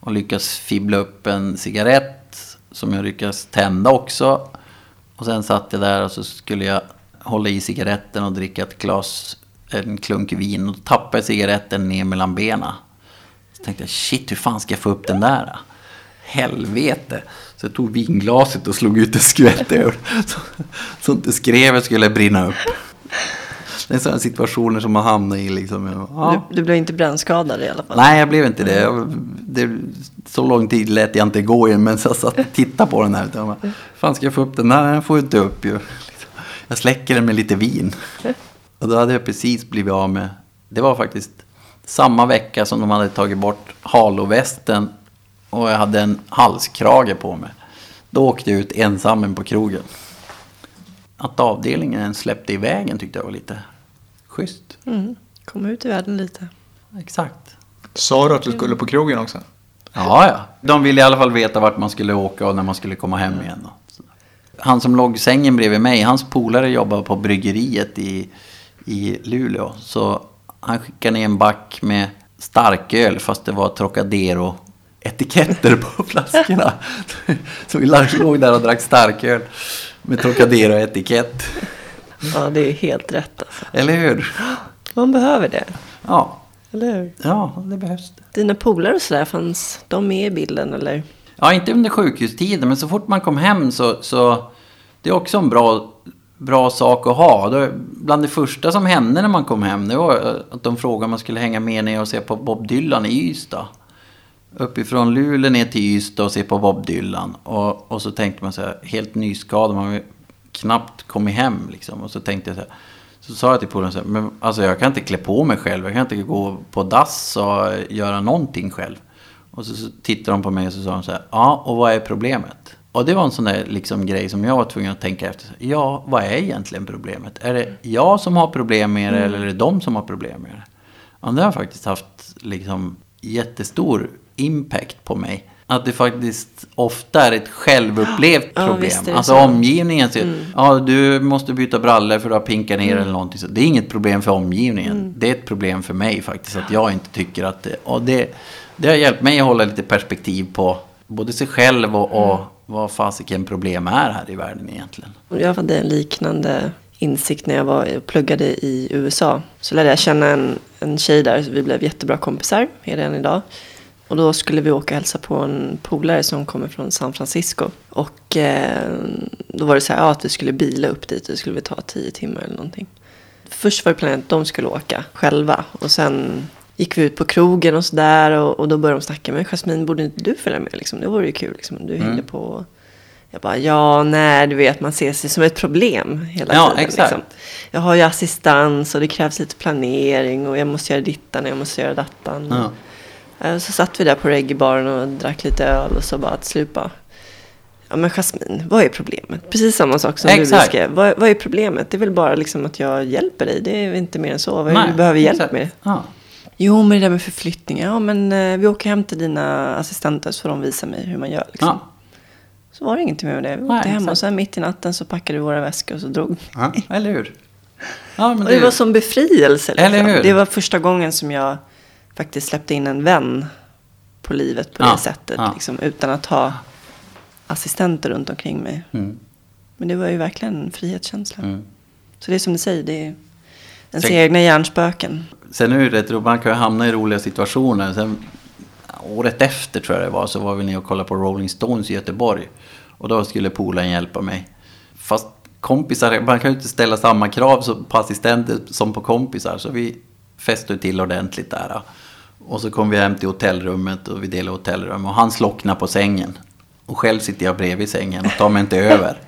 C: och lyckades fibbla upp en cigarett som jag lyckades tända också. Och sen satt jag där och så skulle jag hålla i cigaretten och dricka ett glas, en klunk vin. Och tappade cigaretten ner mellan benen. Så tänkte jag, shit hur fan ska jag få upp den där? Helvete. Så jag tog vinglaset och slog ut en skvätt över. Så, så inte skrevet skulle brinna upp. Det är sådana situationer som man hamnar i liksom. Ja.
A: Du, du blev inte brännskadad i alla fall?
C: Nej, jag blev inte det. Jag, det. Så lång tid lät jag inte gå in, men så jag satt och tittade på den här. Fan ska jag få upp den? Nej, den får jag inte upp ju. Jag släcker den med lite vin. Och då hade jag precis blivit av med, det var faktiskt samma vecka som de hade tagit bort halovästen och jag hade en halskrage på mig. Då åkte jag ut ensam på krogen. Att avdelningen släppte i vägen tyckte jag var lite schysst.
A: Mm. Kom ut i världen lite.
C: Exakt.
B: Sa du att du skulle på krogen också?
C: Ja, ja. De ville i alla fall veta vart man skulle åka och när man skulle komma hem igen. Han som låg i sängen bredvid mig, hans polare jobbade på bryggeriet i, i Luleå. Så han skickade ner en back med starköl fast det var Trocadero-etiketter på flaskorna. Så vi låg där och drack starköl med Trocadero-etikett.
A: Ja, det är helt rätt alltså.
C: Eller hur?
A: Man behöver det,
C: Ja,
A: eller hur?
C: ja det behövs det.
A: Dina polare och sådär, fanns de med i bilden eller?
C: Ja, inte under sjukhustiden, men så fort man kom hem så... så det är också en bra, bra sak att ha. Då, bland det första som hände när man kom hem, det var att de frågade om man skulle hänga med ner och se på Bob Dylan i Ystad. Uppifrån Luleå ner till Ystad och se på Bob Dylan. Och, och så tänkte man så här, helt nyskadad, man har ju knappt kommit hem liksom. Och så tänkte jag så här, så sa jag till polaren så här, men alltså jag kan inte klä på mig själv, jag kan inte gå på dass och göra någonting själv. Och så, så tittade de på mig och så sa de så här, ja och vad är problemet? Och det var en sån där liksom grej som jag var tvungen att tänka efter. Ja, vad är egentligen problemet? Är det jag som har problem med det eller är det de som har problem med det? Ja, det har faktiskt haft liksom jättestor impact på mig. Att det faktiskt ofta är ett självupplevt
A: Ja,
C: problem.
A: visst det
C: alltså
A: så.
C: omgivningen säger, ja du måste byta brallor för att har pinkat ner eller någonting. Så det är inget problem för omgivningen. Det är ett problem för mig faktiskt. Att jag inte tycker att det... Och det, det har hjälpt mig att hålla lite perspektiv på både sig själv och, och vad fasiken problem är här i världen egentligen.
A: Jag hade en liknande insikt när jag var och pluggade i USA. Så lärde jag känna en, en tjej där, så vi blev jättebra kompisar, är det än idag. Och då skulle vi åka och hälsa på en polare som kommer från San Francisco. Och eh, då var det så här, ja, att vi skulle bila upp dit, det skulle vi ta tio timmar eller någonting. Först var det planerat att de skulle åka själva. Och sen gick vi ut på krogen och sådär. Och, och då började de snacka, men Jasmine, borde inte du följa med? Liksom? Det vore ju kul, liksom. du hängde på Jag bara, ja, nej, du vet, man ser sig som ett problem hela
C: Ja,
A: tiden.
C: exakt.
A: Liksom. Jag har ju assistans och det krävs lite planering och jag måste göra dittan och jag måste göra dattan.
C: Ja.
A: Eh, Så satt vi där på reggaebaren och drack lite öl och så bara slut bara, ja men Jasmin, vad är problemet? Precis samma sak som du
C: Exakt.
A: beskrev. Vad, vad är problemet? Det är väl bara liksom att jag hjälper dig. Det är inte mer än så. Vad är det du behöver hjälp med?
C: Ja.
A: Jo, men det där med förflyttningar. Ja, men eh, vi åker hem till dina assistenter så får de visa mig hur man gör. Liksom.
C: Ja.
A: Så var det ingenting med det. Vi
C: Nej,
A: åkte hem
C: exakt.
A: och sen mitt i natten så packade vi våra väskor och så drog vi.
C: ja, eller hur? Ja, men
A: Och det var som befrielse. Liksom.
C: Eller hur?
A: Det var första gången som jag faktiskt släppte in en vän på livet på
C: Ja,
A: det sättet.
C: ja.
A: Liksom, utan att ha assistenter runt omkring mig.
C: Mm.
A: Men det var ju verkligen en frihetskänsla.
C: Mm.
A: Så det är som du säger, det är ens
C: Tänk-
A: egna hjärnspöken.
C: Sen är det rätt roligt, man kan ju hamna i roliga situationer. Sen, året efter tror jag det var, så var vi nere och kollade på Rolling Stones i Göteborg. Och då skulle polaren hjälpa mig. Fast kompisar, man kan ju inte ställa samma krav på assistenter som på kompisar. Så vi festade till ordentligt där. Och så kom vi hem till hotellrummet och vi delade hotellrum. Och han slocknade på sängen. Och själv sitter jag bredvid sängen och tar mig inte över.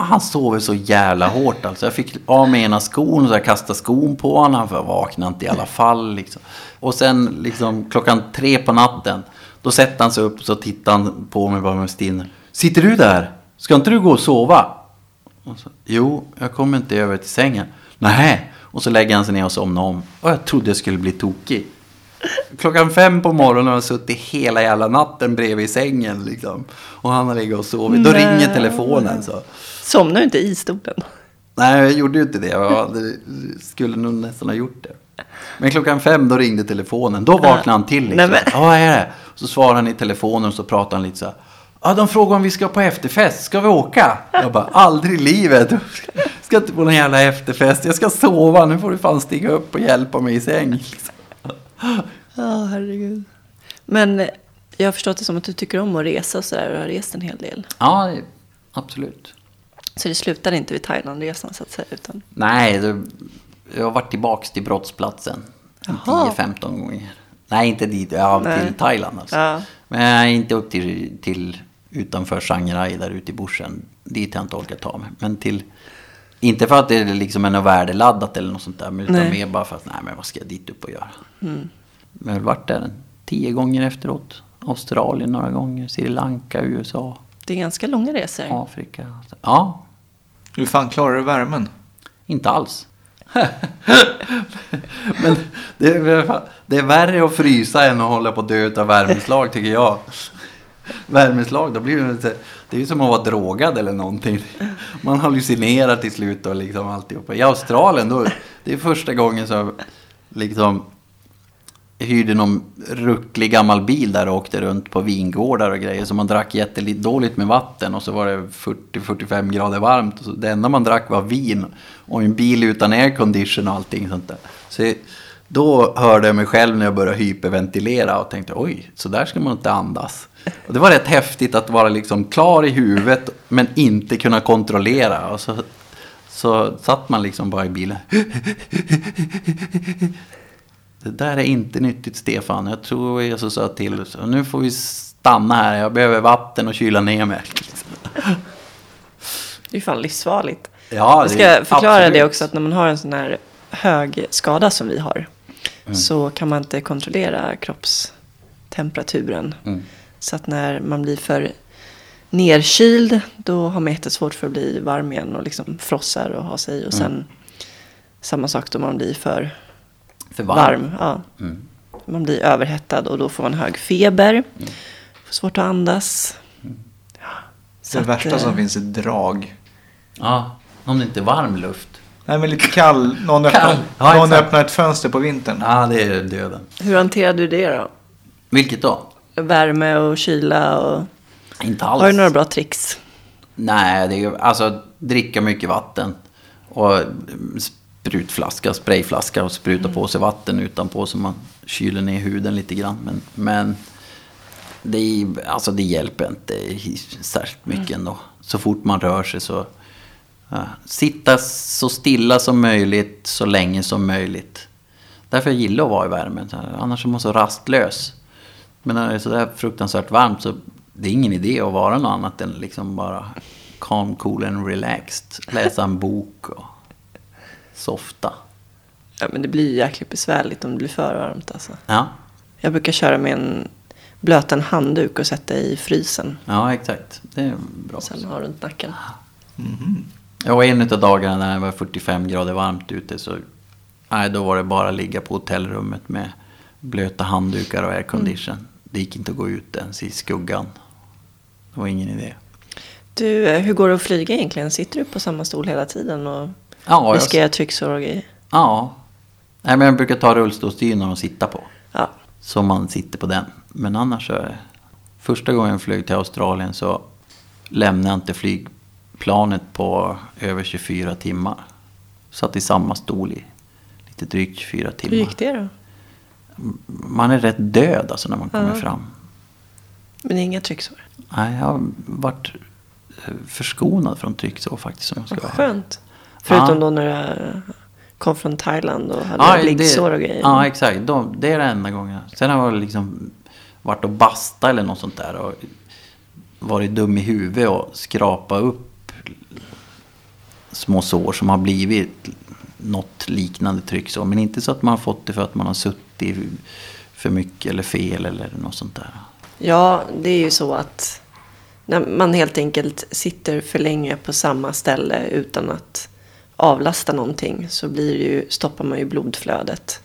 C: Han sover så jävla hårt alltså. Jag fick av med ena skon och så jag kastade skon på honom. Han vaknade inte i alla fall. Liksom. Och sen liksom klockan tre på natten. Då sätter han sig upp och så tittar han på mig bara med stinner. Sitter du där? Ska inte du gå och sova? Och så, jo, jag kommer inte över till sängen. Nej. Och så lägger han sig ner och somnar om. Och jag trodde jag skulle bli tokig. Klockan fem på morgonen har jag suttit hela jävla natten bredvid sängen liksom. Och han har legat och sovit. Då
A: Nej.
C: ringer telefonen så.
A: Somnar du inte i stolen?
C: Nej, jag gjorde ju inte det. Jag skulle nog nästan ha gjort det. Men klockan fem då ringde telefonen. Då vaknade han till.
A: Nej,
C: Liksom.
A: men-
C: Ja, vad är det? Så svarade han i telefonen och så pratade han lite så här. Ja, de frågar om vi ska på efterfest. Ska vi åka? Jag bara, aldrig i livet. Ska inte på någon jävla efterfest. Jag ska sova. Nu får du fan stiga upp och hjälpa mig i säng. Liksom.
A: Ja, herregud. Men jag har förstått det som att du tycker om att resa och sådär. Och har rest en hel del.
C: Ja, absolut.
A: Så det slutade inte vid Thailandresan så att säga. Utan...
C: Nej, det, jag har varit tillbaks till brottsplatsen.
A: Jaha.
C: 10-15 gånger. Nej, inte dit. Ja,
A: Nej.
C: till Thailand alltså.
A: Ja.
C: Men inte upp till, till utanför Shanghai där ute i bushen. Dit har jag inte orkat ta mig. Men till... Inte för att det liksom är något värdeladdat eller något sånt där. Men utan
A: Nej.
C: mer bara för att, nej men vad ska jag dit upp och göra? Men jag har varit där tio gånger efteråt. Australien några gånger, Sri Lanka, USA,
A: Det är ganska långa resor.
C: Afrika. Ja,
B: Hur fan klarar du värmen?
C: Inte alls. Men det är, det är värre att frysa än att hålla på att dö av värmeslag tycker jag. Värmeslag, då blir det, lite- det är ju som att vara drogad eller någonting. Man hallucinerar till slut och liksom alltihopa. I Australien, då, det är första gången som liksom hyrde någon rucklig gammal bil där och åkte runt på vingårdar och grejer. Så man drack jättedåligt med vatten och så var det 40-45 grader varmt. Och så det enda man drack var vin och en bil utan aircondition och allting sånt där. Så då hörde jag mig själv när jag började hyperventilera och tänkte oj, så där ska man inte andas. Och det var rätt häftigt att vara liksom klar i huvudet men inte kunna kontrollera. Och så, så satt man liksom bara i bilen. Det där är inte nyttigt Stefan. Jag tror jag så sa till. Så nu får vi stanna här. Jag behöver vatten och kyla ner mig.
A: Det är fan livsfarligt.
C: Ja,
A: Jag
C: det
A: ska
C: är
A: förklara
C: absolut.
A: det också att när man har en sån här hög skada som vi har.
C: Mm.
A: Så kan man inte kontrollera kroppstemperaturen.
C: Mm.
A: Så att när man blir för nerkyld då har man jättesvårt för att bli varm igen och liksom frossar och ha sig. Och sen samma sak då man blir för
C: För
A: varm.
C: varm.
A: ja.
C: Mm.
A: Man blir överhettad och då får man hög feber. Får svårt att andas. Ja, så
B: Det
A: att,
B: värsta
A: eh,
B: som finns är drag.
C: Ja, om det inte är varm luft.
B: Nej men lite kall. Någon, öppnar,
C: Kall. Ja,
B: någon öppnar ett fönster på vintern.
C: Ja, det är döden.
A: Hur hanterar du det då?
C: Vilket då?
A: Värme och kyla och...
C: Inte alls.
A: Har du några bra tricks?
C: Nej, det är ju alltså dricka mycket vatten. Och mm, sprutflaska, sprayflaska och spruta på sig vatten utanpå så man kyler ner huden lite grann. Men, men det, alltså det hjälper inte särskilt mycket ändå. Så fort man rör sig så... Ja, sitta så stilla som möjligt så länge som möjligt. Därför jag gillar att vara i värmen. Annars är man så rastlös. Men när det är sådär fruktansvärt varmt så det är ingen idé att vara något annat än liksom bara calm, cool and relaxed. Läsa en bok och softa.
A: Ja, men det blir ju jäkligt besvärligt om det blir för varmt alltså.
C: Ja,
A: Jag brukar köra med en blöta en handduk och sätta i frysen.
C: ja exakt. Det är bra.
A: Sen ha runt nacken.
C: Jag var en av dagarna när det var 45 grader varmt ute så nej, då var det bara att ligga på hotellrummet med blöta handdukar och aircondition. Det gick inte att gå ut ens i skuggan. Det var ingen idé.
A: Du, eh, hur går det att flyga egentligen? Sitter du på samma stol hela tiden och
C: Ja, jag,
A: riskerar trycksår och grejer?
C: ja. Nej, men jag brukar ta rullstolsdynor och sitta på.
A: Ja.
C: Så man sitter på den. Men annars så är det... Första gången jag flög till Australien så lämnade jag inte flygplanet på över 24 timmar. Satt i samma stol i lite drygt 24
A: Hur
C: timmar.
A: gick det då?
C: Man är rätt död alltså när man kommer
A: Ja.
C: fram.
A: Men inga trycksår?
C: Nej, jag har varit eh, förskonad från trycksår faktiskt. Om jag ska
A: Vad skönt. Förutom
C: Ja.
A: då när du kom från Thailand och hade
C: det-
A: liggsår och grejer.
C: Ja, exakt. De, det är det enda gången. Sen har jag liksom varit och basta eller något sånt där. Och varit dum i huvudet och skrapa upp små sår som har blivit något liknande trycksår. Men inte så att man har fått det för att man har suttit för mycket eller fel eller något sånt där.
A: Ja, det är ju så att när man helt enkelt sitter för länge på samma ställe utan att avlasta någonting så blir ju, stoppar man ju blodflödet.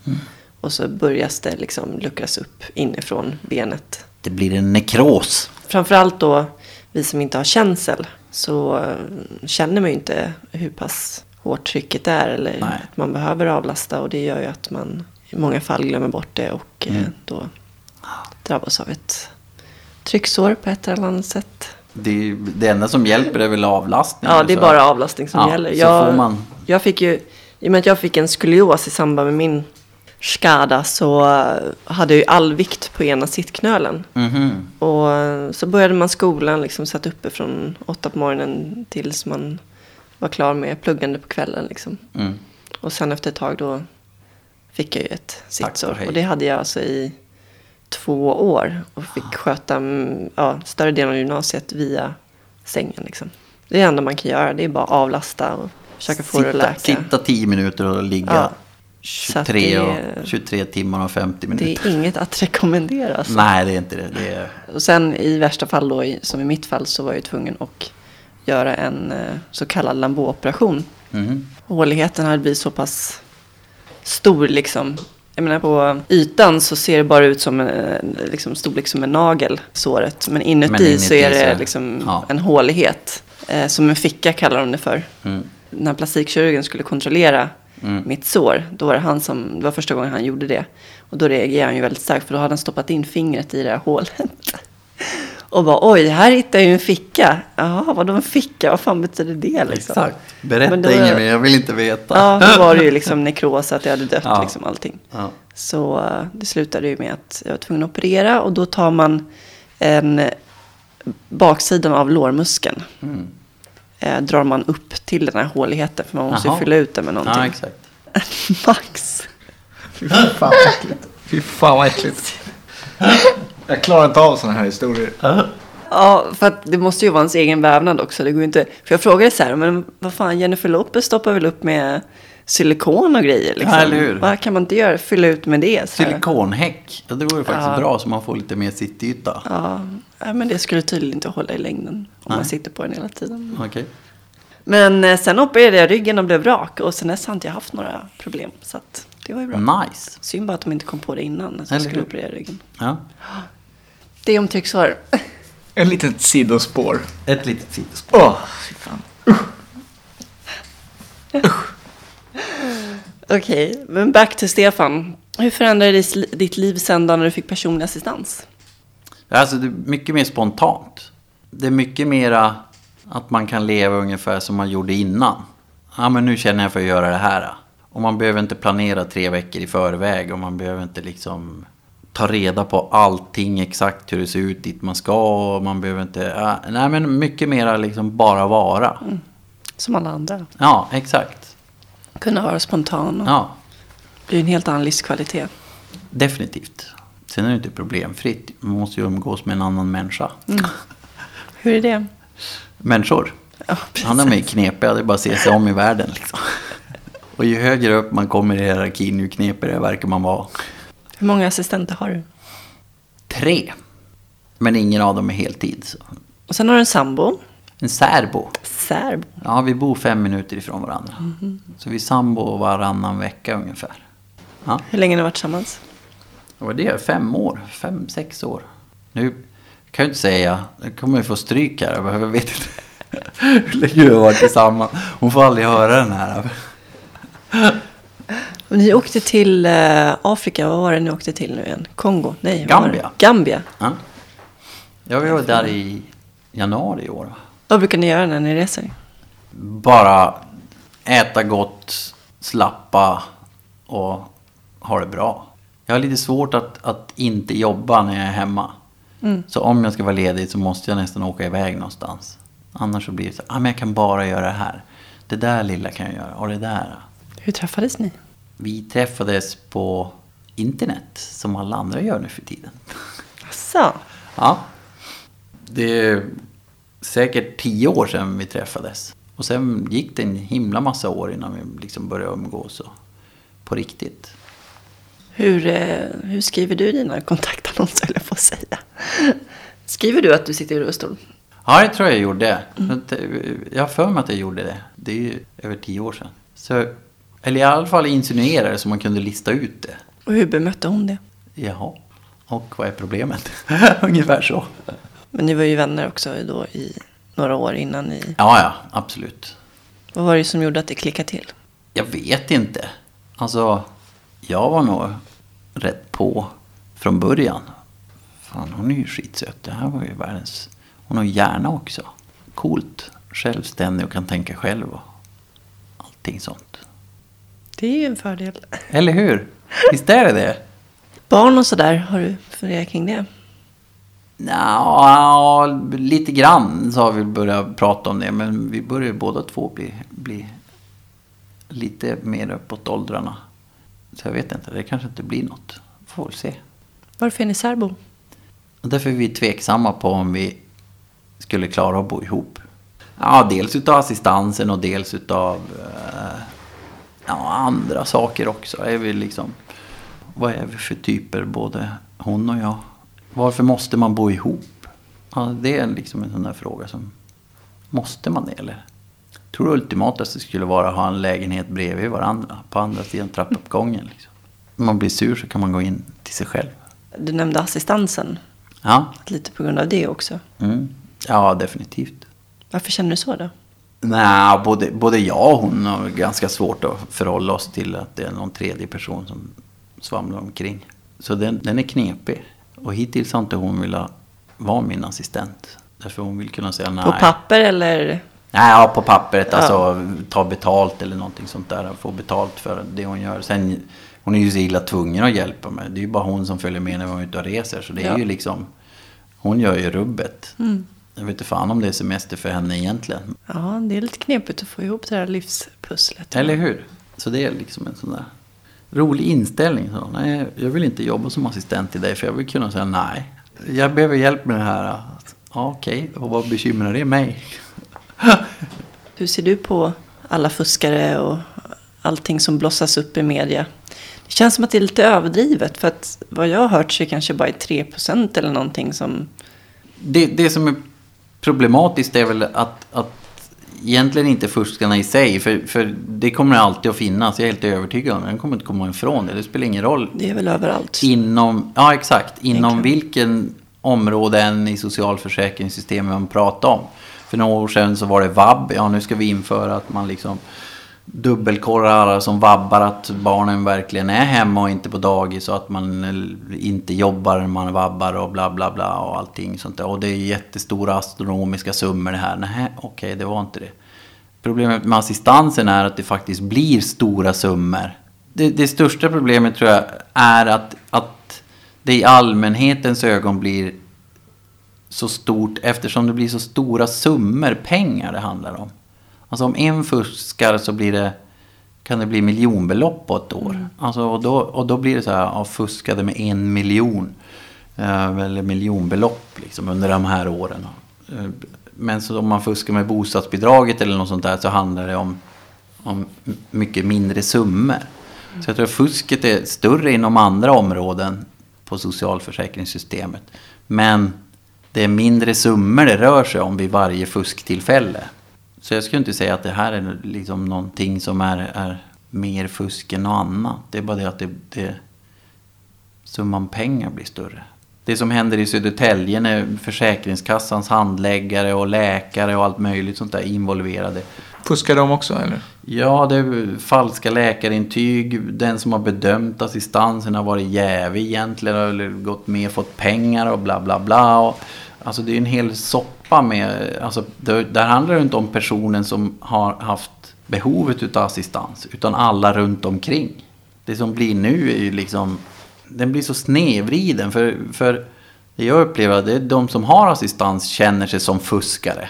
A: Och så börjar det liksom luckras upp inifrån benet.
C: Det blir en nekros.
A: Framförallt då vi som inte har känsel så eh, känner man ju inte hur pass hårt trycket är eller
C: Nej.
A: att man behöver avlasta och det gör ju att man i många fall glömmer bort det och eh,
C: Mm.
A: då drabbas av ett trycksår på ett eller annat sätt.
C: Det, det enda som hjälper är väl avlastning.
A: Ja, det är
C: Så-
A: bara avlastning som
C: Ja,
A: gäller.
C: så
A: Jag,
C: får man-
A: jag fick ju, i och med att jag fick en skolios i samband med min skada så eh, hade jag ju all vikt på ena sittknölen.
C: Mhm.
A: Och eh, så började man skolan, liksom satt uppe från åtta på morgonen tills man var klar med pluggande på kvällen. Liksom.
C: Mm.
A: Och sen efter ett tag då fick jag ju ett
C: och
A: sittsår.
C: hej.
A: Och det hade jag alltså i två år. Och fick sköta mm, ja, större delen av gymnasiet via sängen. Liksom. Det är det enda man kan göra. Det är bara att avlasta och försöka få det att läka.
C: sitta 10 minuter och ligga
A: Ja. Så att
C: 23, och,
A: det-
C: 23 timmar och 50
A: Det
C: minuter.
A: är inget att rekommendera. Alltså.
C: Nej, det är inte det. det är,
A: Och sen i värsta fall då, som i mitt fall, så var jag tvungen att göra en eh, så kallad Lambeau-operation.
C: Mhm.
A: Håligheten hade blivit så pass stor liksom. Jag menar på ytan så ser det bara ut som en liksom, storlek som en nagel, såret. Men inuti,
C: Men inuti
A: så är det
C: så-
A: liksom
C: ja.
A: en hålighet. Eh, som en ficka kallar de det för.
C: Mm.
A: När plastikkirurgen skulle kontrollera
C: Mm.
A: mitt sår, då var det han som, det var första gången han gjorde det. Och då reagerade han ju väldigt starkt för då hade han stoppat in fingret i det här hålet. Och bara oj, här hittar jag ju en ficka. Jaha, vadå en ficka? Vad fan betyder det liksom?
C: Exakt. Berätta
A: då-
C: inget mer, jag vill inte veta.
A: Ja, då var det ju liksom nekros, att jag hade dött
C: Ja.
A: liksom allting.
C: Ja.
A: Så eh, det slutade ju med att jag var tvungen att operera och då tar man en baksidan av lårmuskeln.
C: Mm.
A: Eh, drar man upp till den här håligheten för man måste ju
C: Jaha.
A: fylla ut den med någonting.
C: ja, exakt.
A: Max.
B: Fy fan vad äckligt. Fy fan vad äckligt. Jag klarar inte av sådana här historier.
A: Ja, för att det måste ju vara ens egen vävnad också. Det går ju inte. För jag frågade så här, men vad fan, Jennifer Lopez stoppar väl upp med silikon och grejer liksom.
C: Ja, eller hur?
A: Vad kan man inte göra? Fylla ut med det? Så här.
C: Silikonhäck, ja, det går ju faktiskt
A: Ja.
C: bra så man får lite mer sittyta.
A: Ja, nej, men det skulle tydligen inte hålla i längden om man sitter på den hela tiden.
C: Okej.
A: Men eh, sen opererade jag ryggen och blev rak och sen dess har inte jag haft några problem. Så att det var ju bra.
C: Nice.
A: Synd bara att de inte kom på det innan att jag
C: Eller
A: skulle
C: hur?
A: operera ryggen.
C: Ja.
A: Det är om trycksår.
B: En litet sidospår.
C: Ett litet sidospår.
B: Åh, fy fan.
A: Okej, men back to Stefan. Hur förändrades ditt liv sen då när du fick personlig assistans?
C: Alltså det är mycket mer spontant. Det är mycket mera att man kan leva ungefär som man gjorde innan. Ja men nu känner jag för att göra det här. Och man behöver inte planera tre veckor i förväg och man behöver inte liksom ta reda på allting exakt hur det ser ut dit man ska och man behöver inte... Ja, nej men mycket mera liksom bara vara.
A: Som alla andra.
C: Ja, exakt.
A: Kunna vara spontan och
C: Ja,
A: bli en helt annan livskvalitet.
C: definitivt. Sen är det inte problemfritt. Man måste ju umgås med en annan människa.
A: Hur är det?
C: Människor.
A: Ja,
C: Han är med knepiga, det är bara att se sig om i världen. Liksom. Och ju högre upp man kommer i hierarkin, ju knepigare verkar man vara.
A: Hur många assistenter har du?
C: Tre. Men ingen av dem är heltid. Så.
A: Och sen har du en sambo.
C: En särbo.
A: Särbo.
C: Ja, vi bor fem minuter ifrån varandra. Så vi sambo varannan vecka ungefär. Ja,
A: Hur länge har ni varit tillsammans?
C: det är fem år. Fem, sex år. Nu kan jag inte säga, nu kommer jag få stryk här. Jag vet inte hur länge vi har varit tillsammans. Hon får aldrig höra den här.
A: Ni åkte till eh, Afrika. Vad var det ni åkte till nu igen? Kongo? Nej?
C: Gambia.
A: Gambia.
C: Ja, ja vi var där i januari i år. va?
A: Vad brukar ni göra när ni reser?
C: Bara äta gott, slappa och ha det bra. Jag har lite svårt att, att inte jobba när jag är hemma. Så om jag ska vara ledig så måste jag nästan åka iväg någonstans. Annars så blir det så ah, men jag kan bara göra det här. Det där lilla kan jag göra och det där.
A: Hur träffades ni?
C: Vi träffades på internet som alla andra gör nu för tiden.
A: Asså.
C: Ja. Det är säkert tio år sedan vi träffades. Och sen gick det en himla massa år innan vi liksom började umgås och på riktigt.
A: Hur, eh, hur skriver du dina kontaktannonser, eller att säga? Skriver du att du sitter i rullstol?
C: Ja, det tror jag jag gjorde. Jag har för mig att jag gjorde det. Det är ju över tio år sedan. Så, eller i alla fall insinuerade så man kunde lista ut det.
A: Och hur bemötte hon det?
C: Jaha. Och vad är problemet? Ungefär så.
A: Men ni var ju vänner också då i några år innan ni...
C: Ja, ja, absolut.
A: Vad var det som gjorde att det klickade till?
C: Jag vet inte. Alltså, jag var nog rätt på från början. Fan, hon är ju skitsöt. Det här var ju världens... Hon har hjärna också. Coolt. Självständig och kan tänka själv och allting sånt.
A: Det är ju en fördel.
C: Eller hur? Visst är det det?
A: Barn och sådär, har du funderat kring det?
C: Nja, lite grann så har vi börjat prata om det. Men vi börjar ju båda två bli, bli lite mer uppåt åldrarna. Så jag vet inte, det kanske inte blir något. Får vi se.
A: Varför är ni särbo?
C: Därför är vi tveksamma på om vi skulle klara att bo ihop. Ja, dels utav assistansen och dels utav eh, ja, andra saker också. Är vi liksom, vad är vi för typer, både hon och jag? Varför måste man bo ihop? Ja, det är liksom en sån där fråga som... Måste man det eller? Jag tror ultimatast skulle vara att ha en lägenhet bredvid varandra. På andra sidan trappuppgången. Liksom. Om man blir sur så kan man gå in till sig själv.
A: Du nämnde assistansen.
C: Ja,
A: Lite på grund av det också.
C: mm. ja definitivt.
A: Varför känner du så då?
C: Nej, både, både jag och hon har ganska svårt att förhålla oss till att det är någon tredje person som svamlar omkring. Så den, den är knepig. Och hittills har inte hon velat vara min assistent. Därför hon vill kunna säga nej.
A: På papper eller?
C: Nej, ja, på pappret.
A: Ja.
C: Alltså ta betalt eller någonting sånt där. Få betalt för det hon gör. Sen, hon är ju så illa tvungen att hjälpa mig. Det är ju bara hon som följer med när hon är ute och reser. Så det är
A: Ja.
C: ju liksom... Hon gör ju rubbet.
A: Mm.
C: Jag vet inte fan om det är semester för henne egentligen.
A: Ja, det är lite knepigt att få ihop det här livspusslet.
C: Eller hur? Så det är liksom en sån där rolig inställning. Så, nej, jag vill inte jobba som assistent till dig för jag vill kunna säga nej. Jag behöver hjälp med det här. Ja, Okej, och vad bekymrar det mig?
A: Hur ser du på alla fuskare och allting som blossas upp i media? Det känns som att det är lite överdrivet. För att vad jag har hört så är det kanske bara 3% eller någonting som...
C: Det, det som är problematiskt är väl att, att egentligen inte fuskarna i sig. För, för det kommer alltid att finnas. Jag är helt övertygad om det. Den kommer inte komma ifrån det. Det spelar ingen roll.
A: Det är väl överallt.
C: Inom, ja exakt, inom vilken område än i socialförsäkringssystemet man pratar om. För några år sedan så var det vab. Ja, nu ska vi införa att man liksom Dubbelkorrar alla som vabbar att barnen verkligen är hemma och inte på dagis och att man inte jobbar när man vabbar och bla bla bla och allting sånt där. Och det är jättestora astronomiska summor det här. Nej, okej, det var inte det. Problemet med assistansen är att det faktiskt blir stora summor. Det, det största problemet tror jag är att, att det i allmänhetens ögon blir så stort eftersom det blir så stora summor pengar det handlar om. Alltså om en fuskar så blir det kan det bli miljonbelopp på ett år. Alltså, och, då, och då blir det så här, ja, fuskade med en miljon. Eh, eller miljonbelopp liksom, under de här åren. Eh, men så om man fuskar med bostadsbidraget eller något sånt där så handlar det om, om mycket mindre summor. Så jag tror att fusket är större inom andra områden på socialförsäkringssystemet. Men det är mindre summor det rör sig om vid varje fusktillfälle. Så jag skulle inte säga att det här är liksom någonting som är, är mer fusk än något annat. Det är bara det att det, det, summan pengar blir större. Det som händer i Södertälje när Försäkringskassans handläggare och läkare och allt möjligt sånt där är involverade.
B: Fuskar de också eller?
C: Ja, det är falska läkarintyg. Den som har bedömt assistansen har varit jävig egentligen. Eller gått med och fått pengar och bla bla bla. Och, alltså det är en hel soppa med... Alltså, det, där handlar det inte om personen som har haft behovet av assistans. Utan alla runt omkring. Det som blir nu är ju liksom... Den blir så snedvriden. För, för det jag upplever det är de som har assistans känner sig som fuskare.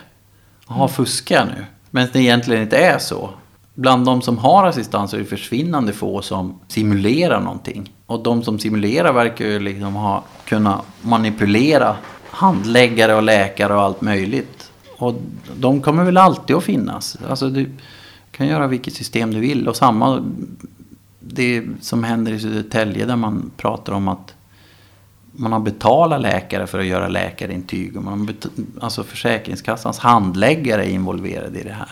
C: Jaha, fuskar jag nu? Men det egentligen inte är så. Bland de som har assistans är det försvinnande få som simulerar någonting. Och de som simulerar verkar ju liksom ha kunnat manipulera handläggare och läkare och allt möjligt. Och de kommer väl alltid att finnas. Alltså du kan göra vilket system du vill. Och samma det som händer i Södertälje där man pratar om att man har betalat läkare för att göra läkarintyg. Och man har alltså Försäkringskassans handläggare är involverade i det här.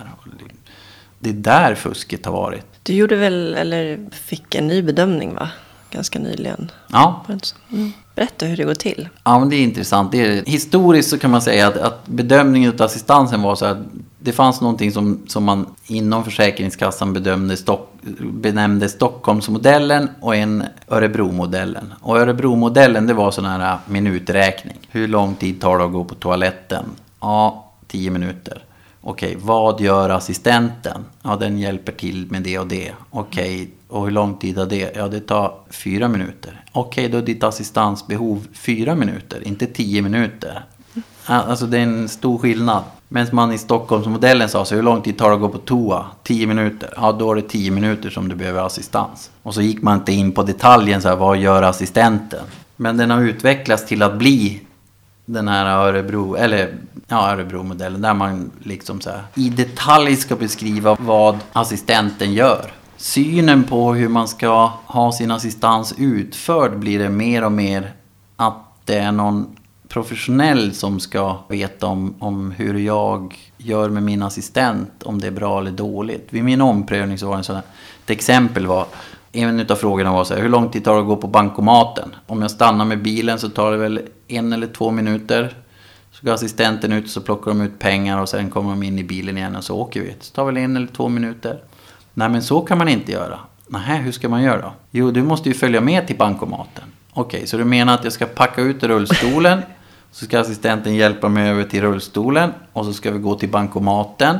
C: Det är där fusket har varit.
A: Du gjorde väl, eller fick en ny bedömning va? Ganska nyligen.
C: Ja.
A: Mm. Berätta hur det går till.
C: Ja, men det är intressant. Det är, historiskt så kan man säga att, att bedömningen av assistansen var så att det fanns någonting som, som man inom Försäkringskassan bedömde Stock, benämnde Stockholmsmodellen och en Örebromodellen. Och Örebromodellen det var sån här minuträkning. Hur lång tid tar det att gå på toaletten? Ja, tio minuter. Okej, vad gör assistenten? Ja, den hjälper till med det och det. Okej, och hur lång tid har det? Ja, det tar fyra minuter. Okej, då är ditt assistansbehov fyra minuter, inte tio minuter. Alltså det är en stor skillnad. Medan man i Stockholmsmodellen sa så hur lång tid tar det att gå på toa? Tio minuter. Ja, då är det tio minuter som du behöver assistans. Och så gick man inte in på detaljen så här, vad gör assistenten? Men den har utvecklats till att bli den här Örebro, eller ja, Örebro-modellen där man liksom så här, i detalj ska beskriva vad assistenten gör. Synen på hur man ska ha sin assistans utförd blir det mer och mer att det är någon professionell som ska veta om, om hur jag gör med min assistent, om det är bra eller dåligt. Vid min omprövning så var det en sån här, ett exempel var en av frågorna var så här, hur lång tid tar det att gå på bankomaten? Om jag stannar med bilen så tar det väl en eller två minuter. Så går assistenten ut och så plockar de ut pengar och sen kommer de in i bilen igen och så åker vi. Så tar väl en eller två minuter. Nej men så kan man inte göra. Nej, hur ska man göra då? Jo, du måste ju följa med till bankomaten. Okej, okay, så du menar att jag ska packa ut rullstolen. så ska assistenten hjälpa mig över till rullstolen. Och så ska vi gå till bankomaten.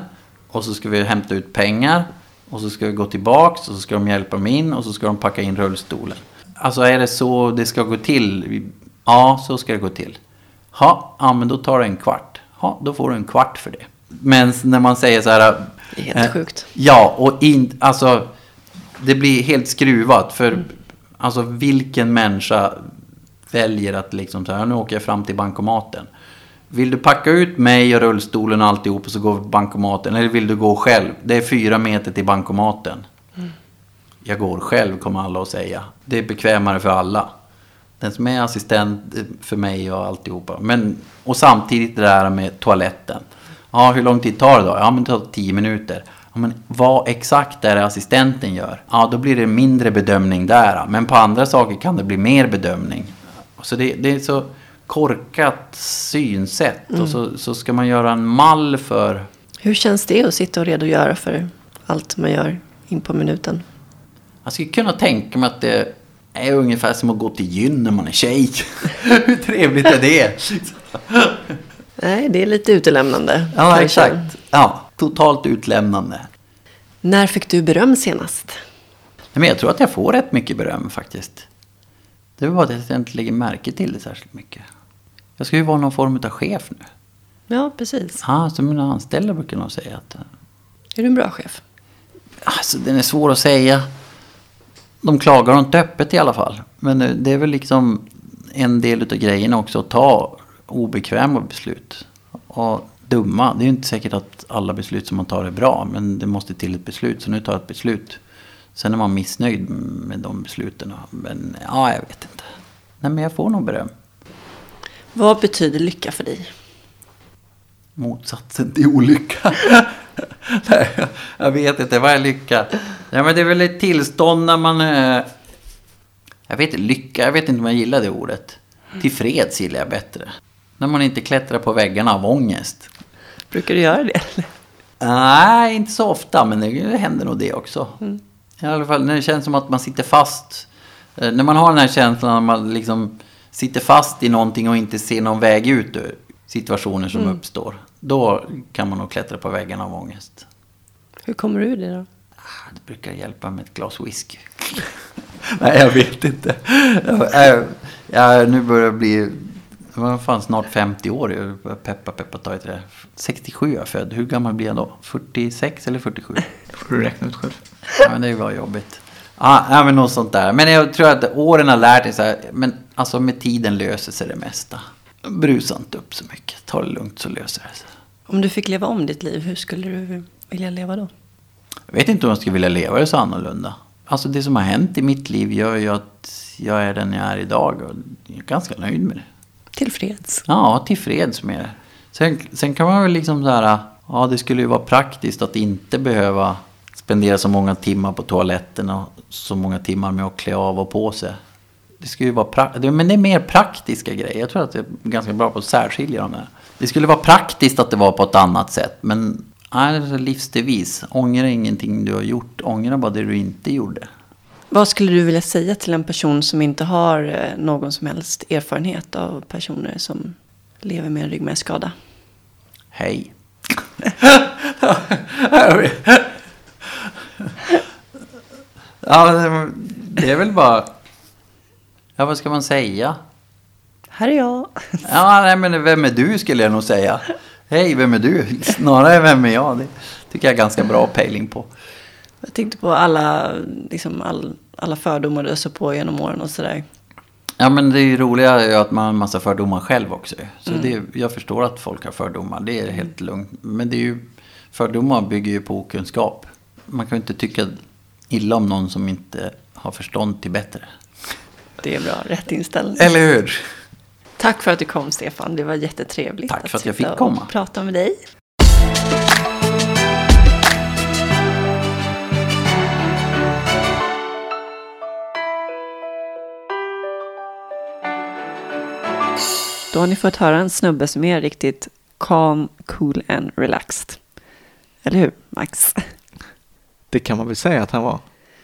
C: Och så ska vi hämta ut pengar. Och så ska vi gå tillbaks och så ska de hjälpa mig in och så ska de packa in rullstolen. Alltså är det så det ska gå till? Ja, så ska det gå till. Ha, ja, men då tar det en kvart. Ja, då får du en kvart för det. Men när man säger så här...
A: Det är helt eh, sjukt.
C: Ja, och in, alltså... Det blir helt skruvat. För mm. alltså vilken människa väljer att liksom så här, nu åker jag fram till bankomaten. Vill du packa ut mig och rullstolen och alltihop och så går vi på bankomaten? Eller vill du gå själv? Det är fyra meter till bankomaten. Mm. Jag går själv, kommer alla att säga. Det är bekvämare för alla. Den som är assistent för mig och alltihopa. Men, och samtidigt det där med toaletten. Ja, hur lång tid tar det då? Ja, men det tar tio minuter. Ja, men vad exakt är det assistenten gör? Ja, då blir det mindre bedömning där. Men på andra saker kan det bli mer bedömning. Så det, det är så korkat synsätt. Mm. Och så, så ska man göra en mall för...
A: Hur känns det att sitta och redogöra för allt man gör in på minuten?
C: Jag skulle kunna tänka mig att det är ungefär som att gå till gyn när man är tjej. Hur trevligt är det?
A: Nej, det är lite utelämnande.
C: Ja, exakt. Ja, totalt utlämnande.
A: När fick du beröm senast?
C: Men jag tror att jag får rätt mycket beröm faktiskt. Det var bara att jag inte lägger märke till det särskilt mycket. Jag ska ju vara någon form av chef nu.
A: Ja, precis.
C: Ja, så mina anställda brukar nog säga att... Eh,
A: är du en bra chef?
C: Alltså den är svår att säga. De klagar inte öppet i alla fall. Men det- det är väl liksom en del av grejen också att ta obekväma beslut. Och dumma. Det är ju inte säkert att alla beslut som man tar är bra. Men det måste till ett beslut. Så nu tar jag ett beslut. Sen är man missnöjd med de besluten. Men ja, jag vet inte. Nej, men jag får nog beröm.
A: Vad betyder lycka för dig?
C: Motsatsen till olycka. Nej, jag vet inte, vad är lycka? Ja, men det är väl ett tillstånd när man... eh, Jag vet inte, lycka, jag vet inte om jag gillar det ordet. Tillfreds gillar jag bättre. När man inte klättrar på väggarna av ångest.
A: Brukar du göra det? eller?
C: Nej, inte så ofta, men det händer nog det också. I alla fall när det känns som att man sitter fast. Eh, När man har den här känslan att man liksom sitter fast i någonting och inte ser någon väg ut ur situationer som uppstår. Då kan man nog klättra på väggarna av ångest.
A: Hur kommer du ur det då?
C: Ah, Det brukar hjälpa med ett glas whisky. Nej, jag vet inte. Jag, jag, jag, nu börjar jag bli... Jag var fan snart 50 år. Peppa, peppa, ta det. 67 är jag född. Hur gammal blir jag då? 46 eller 47?
B: får du räkna ut själv.
C: Ja, men det var jobbigt. Ja, ja, men något sånt där. Men jag tror att åren har lärt sig så här. Men alltså med tiden löser sig det mesta. Brusa inte upp så mycket. Ta det lugnt så löser det sig.
A: Om du fick leva om ditt liv, hur skulle du vilja leva då?
C: Jag vet inte om jag skulle vilja leva det så annorlunda. Alltså det som har hänt i mitt liv gör ju att jag är den jag är idag. Och jag är ganska nöjd med det.
A: Tillfreds.
C: Ja, tillfreds med det. Sen, sen kan man väl liksom så här, ja det skulle ju vara praktiskt att inte behöva spendera så många timmar på toaletten och så många timmar med att klä av och på sig. Det skulle ju vara pra- men det är mer praktiska grejer. Jag tror att jag är ganska bra på att särskilja dem där. Det skulle vara praktiskt att det var på ett annat sätt. Men nej, det är livsdevis. Ångra ingenting du har gjort. Ångra bara det du inte gjorde.
A: Vad skulle du vilja säga till en person som inte har eh, någon som helst erfarenhet av personer som lever med en ryggmärgsskada?
C: Hej. ja, det- det är väl bara... Ja, vad ska man säga?
A: Här är jag.
C: Ja, nej, men vem är du skulle jag nog säga. Hej, vem är du? Snarare vem är jag? Det tycker jag är ganska bra pejling på.
A: Jag tänkte på alla, liksom all, alla fördomar du öser på genom åren och sådär.
C: Ja, men det är roliga är ju att man har en massa fördomar själv också. Så det, jag förstår att folk har fördomar, det är helt lugnt. Men det är ju, fördomar bygger ju på okunskap. Man kan ju inte tycka illa om någon som inte har förstånd till bättre.
A: Det är bra, rätt inställning.
C: Eller hur?
A: Tack för att du kom Stefan, det var jättetrevligt
C: Tack för att jag
A: sitta
C: fick komma.
A: prata med dig. Då har ni fått höra en snubbe som är riktigt calm, cool and relaxed. Eller hur, Max?
B: Det kan man väl säga att han var.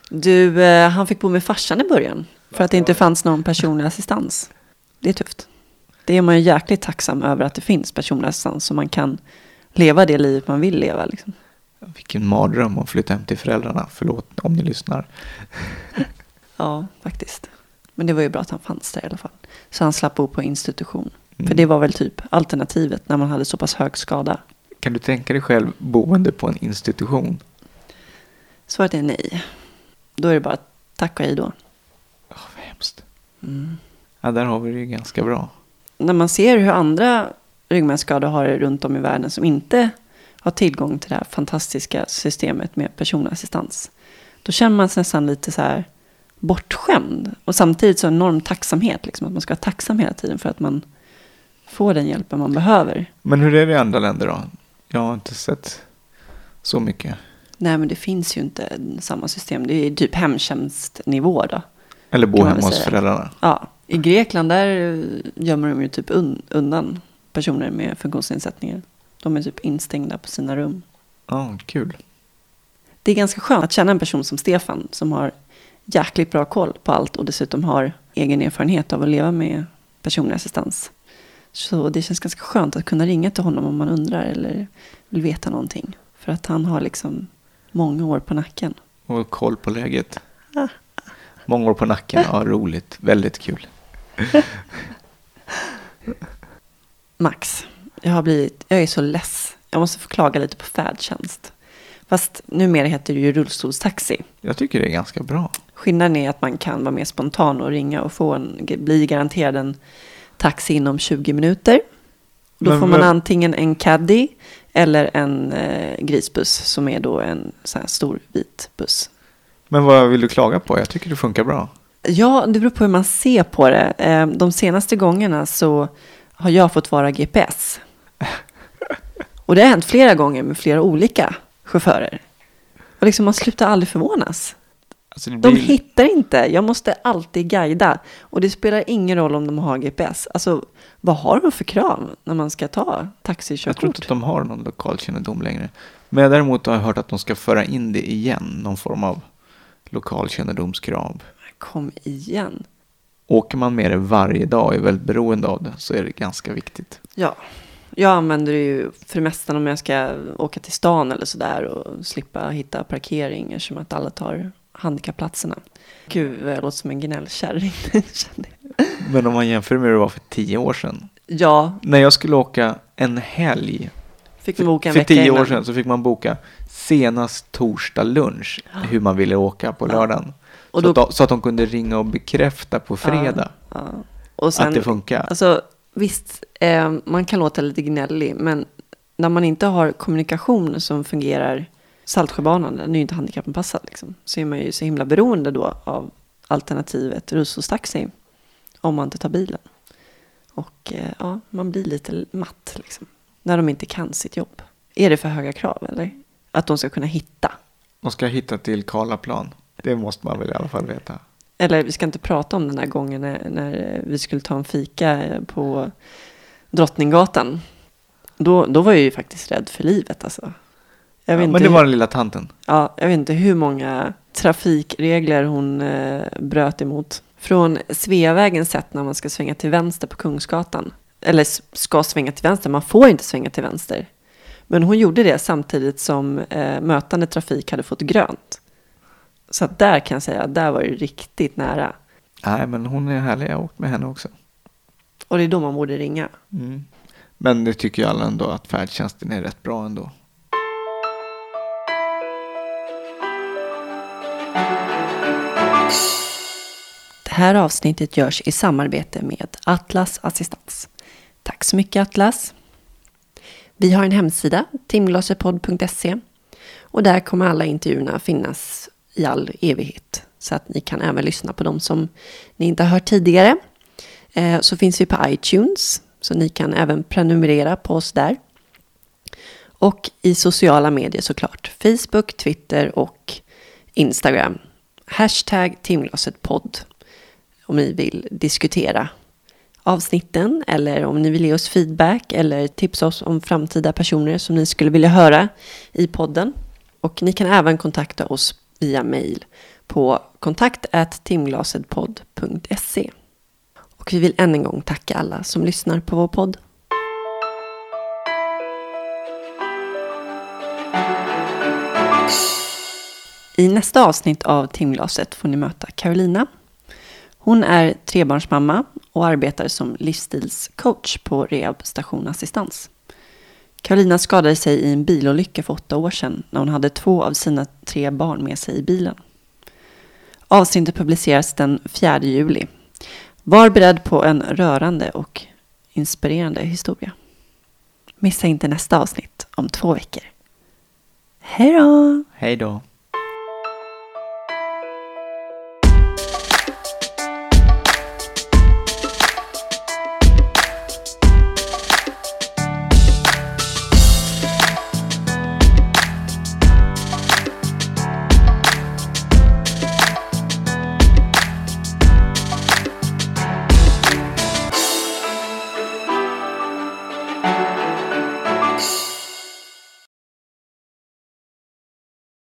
A: Du, eh, han fick bo med farsan i början. För att det inte fanns någon personlig assistans. Det är tufft. Det är man ju jäkligt tacksam över att det finns personlig assistans. Så man kan leva det livet man vill leva. Liksom.
B: Vilken mardröm att flytta hem till föräldrarna. Förlåt om ni lyssnar.
A: Ja, faktiskt. Men det var ju bra att han fanns där i alla fall. Så han slapp bo på institution. För
B: Mm.
A: det var väl typ alternativet när man hade så pass hög skada.
B: Kan du tänka dig själv boende på en institution?
A: Svaret är nej. Då är det bara tack och hej då.
B: Åh, vad hemskt.
A: Mm.
B: Ja, där har vi det ju ganska bra.
A: när man ser hur andra ryggmärgsskador har det runt om i världen som inte har tillgång till det här fantastiska systemet med personlig assistans. Då känner man sig nästan lite så här bortskämd. Och samtidigt så enorm tacksamhet. Liksom, att man ska vara tacksam hela tiden för att man får den hjälpen man behöver.
B: Men hur är det i andra länder då? Jag har inte sett så mycket.
A: Nej men det finns ju inte samma system. Det är typ hemtjänstnivå då.
B: Eller bo hemma hos föräldrarna.
A: Ja, i Grekland där gömmer de ju typ un- undan personer med funktionsnedsättningar. De är typ instängda på sina rum.
B: Ja, kul.
A: Det är ganska skönt att känna en person som Stefan som har jäkligt bra koll på allt och dessutom har egen erfarenhet av att leva med personlig assistans. Så det känns ganska skönt att kunna ringa till honom om man undrar eller vill veta någonting. För att han har liksom många år på nacken.
B: Och koll på läget. Många år på nacken. Ja, roligt. Väldigt kul.
A: Max, jag har blivit, jag är så less. Jag måste få klaga lite på färdtjänst. Fast numera heter det ju rullstolstaxi.
B: Jag tycker det är ganska bra.
A: Skillnaden är att man kan vara mer spontan och ringa och få en, bli garanterad en taxi inom 20 minuter. Då
B: Men
A: får man
B: vad-
A: antingen en caddy eller en eh, grisbuss som är då en sån här stor vit buss.
B: Men vad vill du klaga på? Jag tycker det funkar bra.
A: Ja, det beror på hur man ser på det. Eh, De senaste gångerna så har jag fått vara GPS. Och det har hänt flera gånger med flera olika chaufförer. Och liksom man slutar aldrig förvånas.
B: Alltså det
A: De
B: blir-
A: hittar inte. Jag måste alltid guida. Och det spelar ingen roll om de har GPS. Alltså, vad har de för krav när man ska ta
B: Jag tror inte
A: taxikörkort?
B: att de har någon lokalkännedom längre. Men jag däremot har jag hört att de ska föra in det igen. Någon form av lokalkännedomskrav.
A: Kom igen.
B: Åker man med det varje dag och är väldigt beroende av det så är det ganska viktigt.
A: Ja, jag använder det ju för det mesta om jag ska åka till stan eller sådär och slippa hitta parkering eftersom att alla tar handikappplatserna. Gud, jag låter som en gnällkärring.
B: Men om man jämför med hur det var för tio år sedan.
A: ja,
B: När jag skulle åka en helg
A: fick man boka en
B: för
A: vecka
B: tio
A: innan.
B: år sedan så fick man boka senast torsdag lunch hur man ville åka på lördagen.
A: Och
B: så,
A: då-
B: att de, så att de kunde ringa och bekräfta på fredag
A: Ja. Och sen,
B: att det funkar.
A: Alltså, visst, eh, man kan låta lite gnällig, men när man inte har kommunikation som fungerar, Saltsjöbanan, den är ju inte handikappanpassad, liksom, så är man ju så himla beroende då av alternativet rullstolstaxi, om man inte tar bilen. Och eh, ja, man blir lite matt, liksom, när de inte kan sitt jobb. Är det för höga krav, eller? Att de ska kunna hitta.
B: De ska hitta till Karlaplan. Det måste man väl i alla fall veta.
A: Eller vi ska inte prata om den där gången när, när vi skulle ta en fika på Drottninggatan. Då, då var jag ju faktiskt rädd för livet alltså. Jag vet,
B: Ja,
A: inte,
B: men det
A: hur-
B: var den lilla tanten.
A: ja, jag vet inte hur många trafikregler hon eh, bröt emot. Från Sveavägen sett när man ska svänga till vänster på Kungsgatan. Eller ska svänga till vänster, man får inte svänga till vänster. Men hon gjorde det samtidigt som eh, mötande trafik hade fått grönt. Så att där kan jag säga, där var det riktigt nära.
B: Nej, men hon är härlig. Jag har åkt med henne också.
A: Och det är då man borde ringa.
B: Mm. Men det tycker alla ändå att färdtjänsten är rätt bra ändå.
A: Det här avsnittet görs i samarbete med Atlas Assistans. Tack så mycket Atlas. Vi har en hemsida, timglasetpodd.se. Och där kommer alla intervjuerna finnas i all evighet. Så att ni kan även lyssna på dem som ni inte har hört tidigare. Eh, så finns vi på iTunes, så ni kan även prenumerera på oss där. Och i sociala medier såklart. Facebook, Twitter och Instagram. Hashtag timglasetpodd. Om ni vill diskutera avsnitten eller om ni vill ge oss feedback eller tipsa oss om framtida personer som ni skulle vilja höra i podden. Och ni kan även kontakta oss via mail på kontakt@timglasetpodd.se. Och vi vill än en gång tacka alla som lyssnar på vår podd. I nästa avsnitt av Timglaset får ni möta Carolina. Hon är trebarnsmamma och arbetar som livsstilscoach på rehabstation Assistans. Karolina skadade sig i en bilolycka för åtta år sedan när hon hade två av sina tre barn med sig i bilen. Avsnittet publiceras den 4 juli. Var beredd på en rörande och inspirerande historia. Missa inte nästa avsnitt om två veckor. Hej då!
B: Hej då.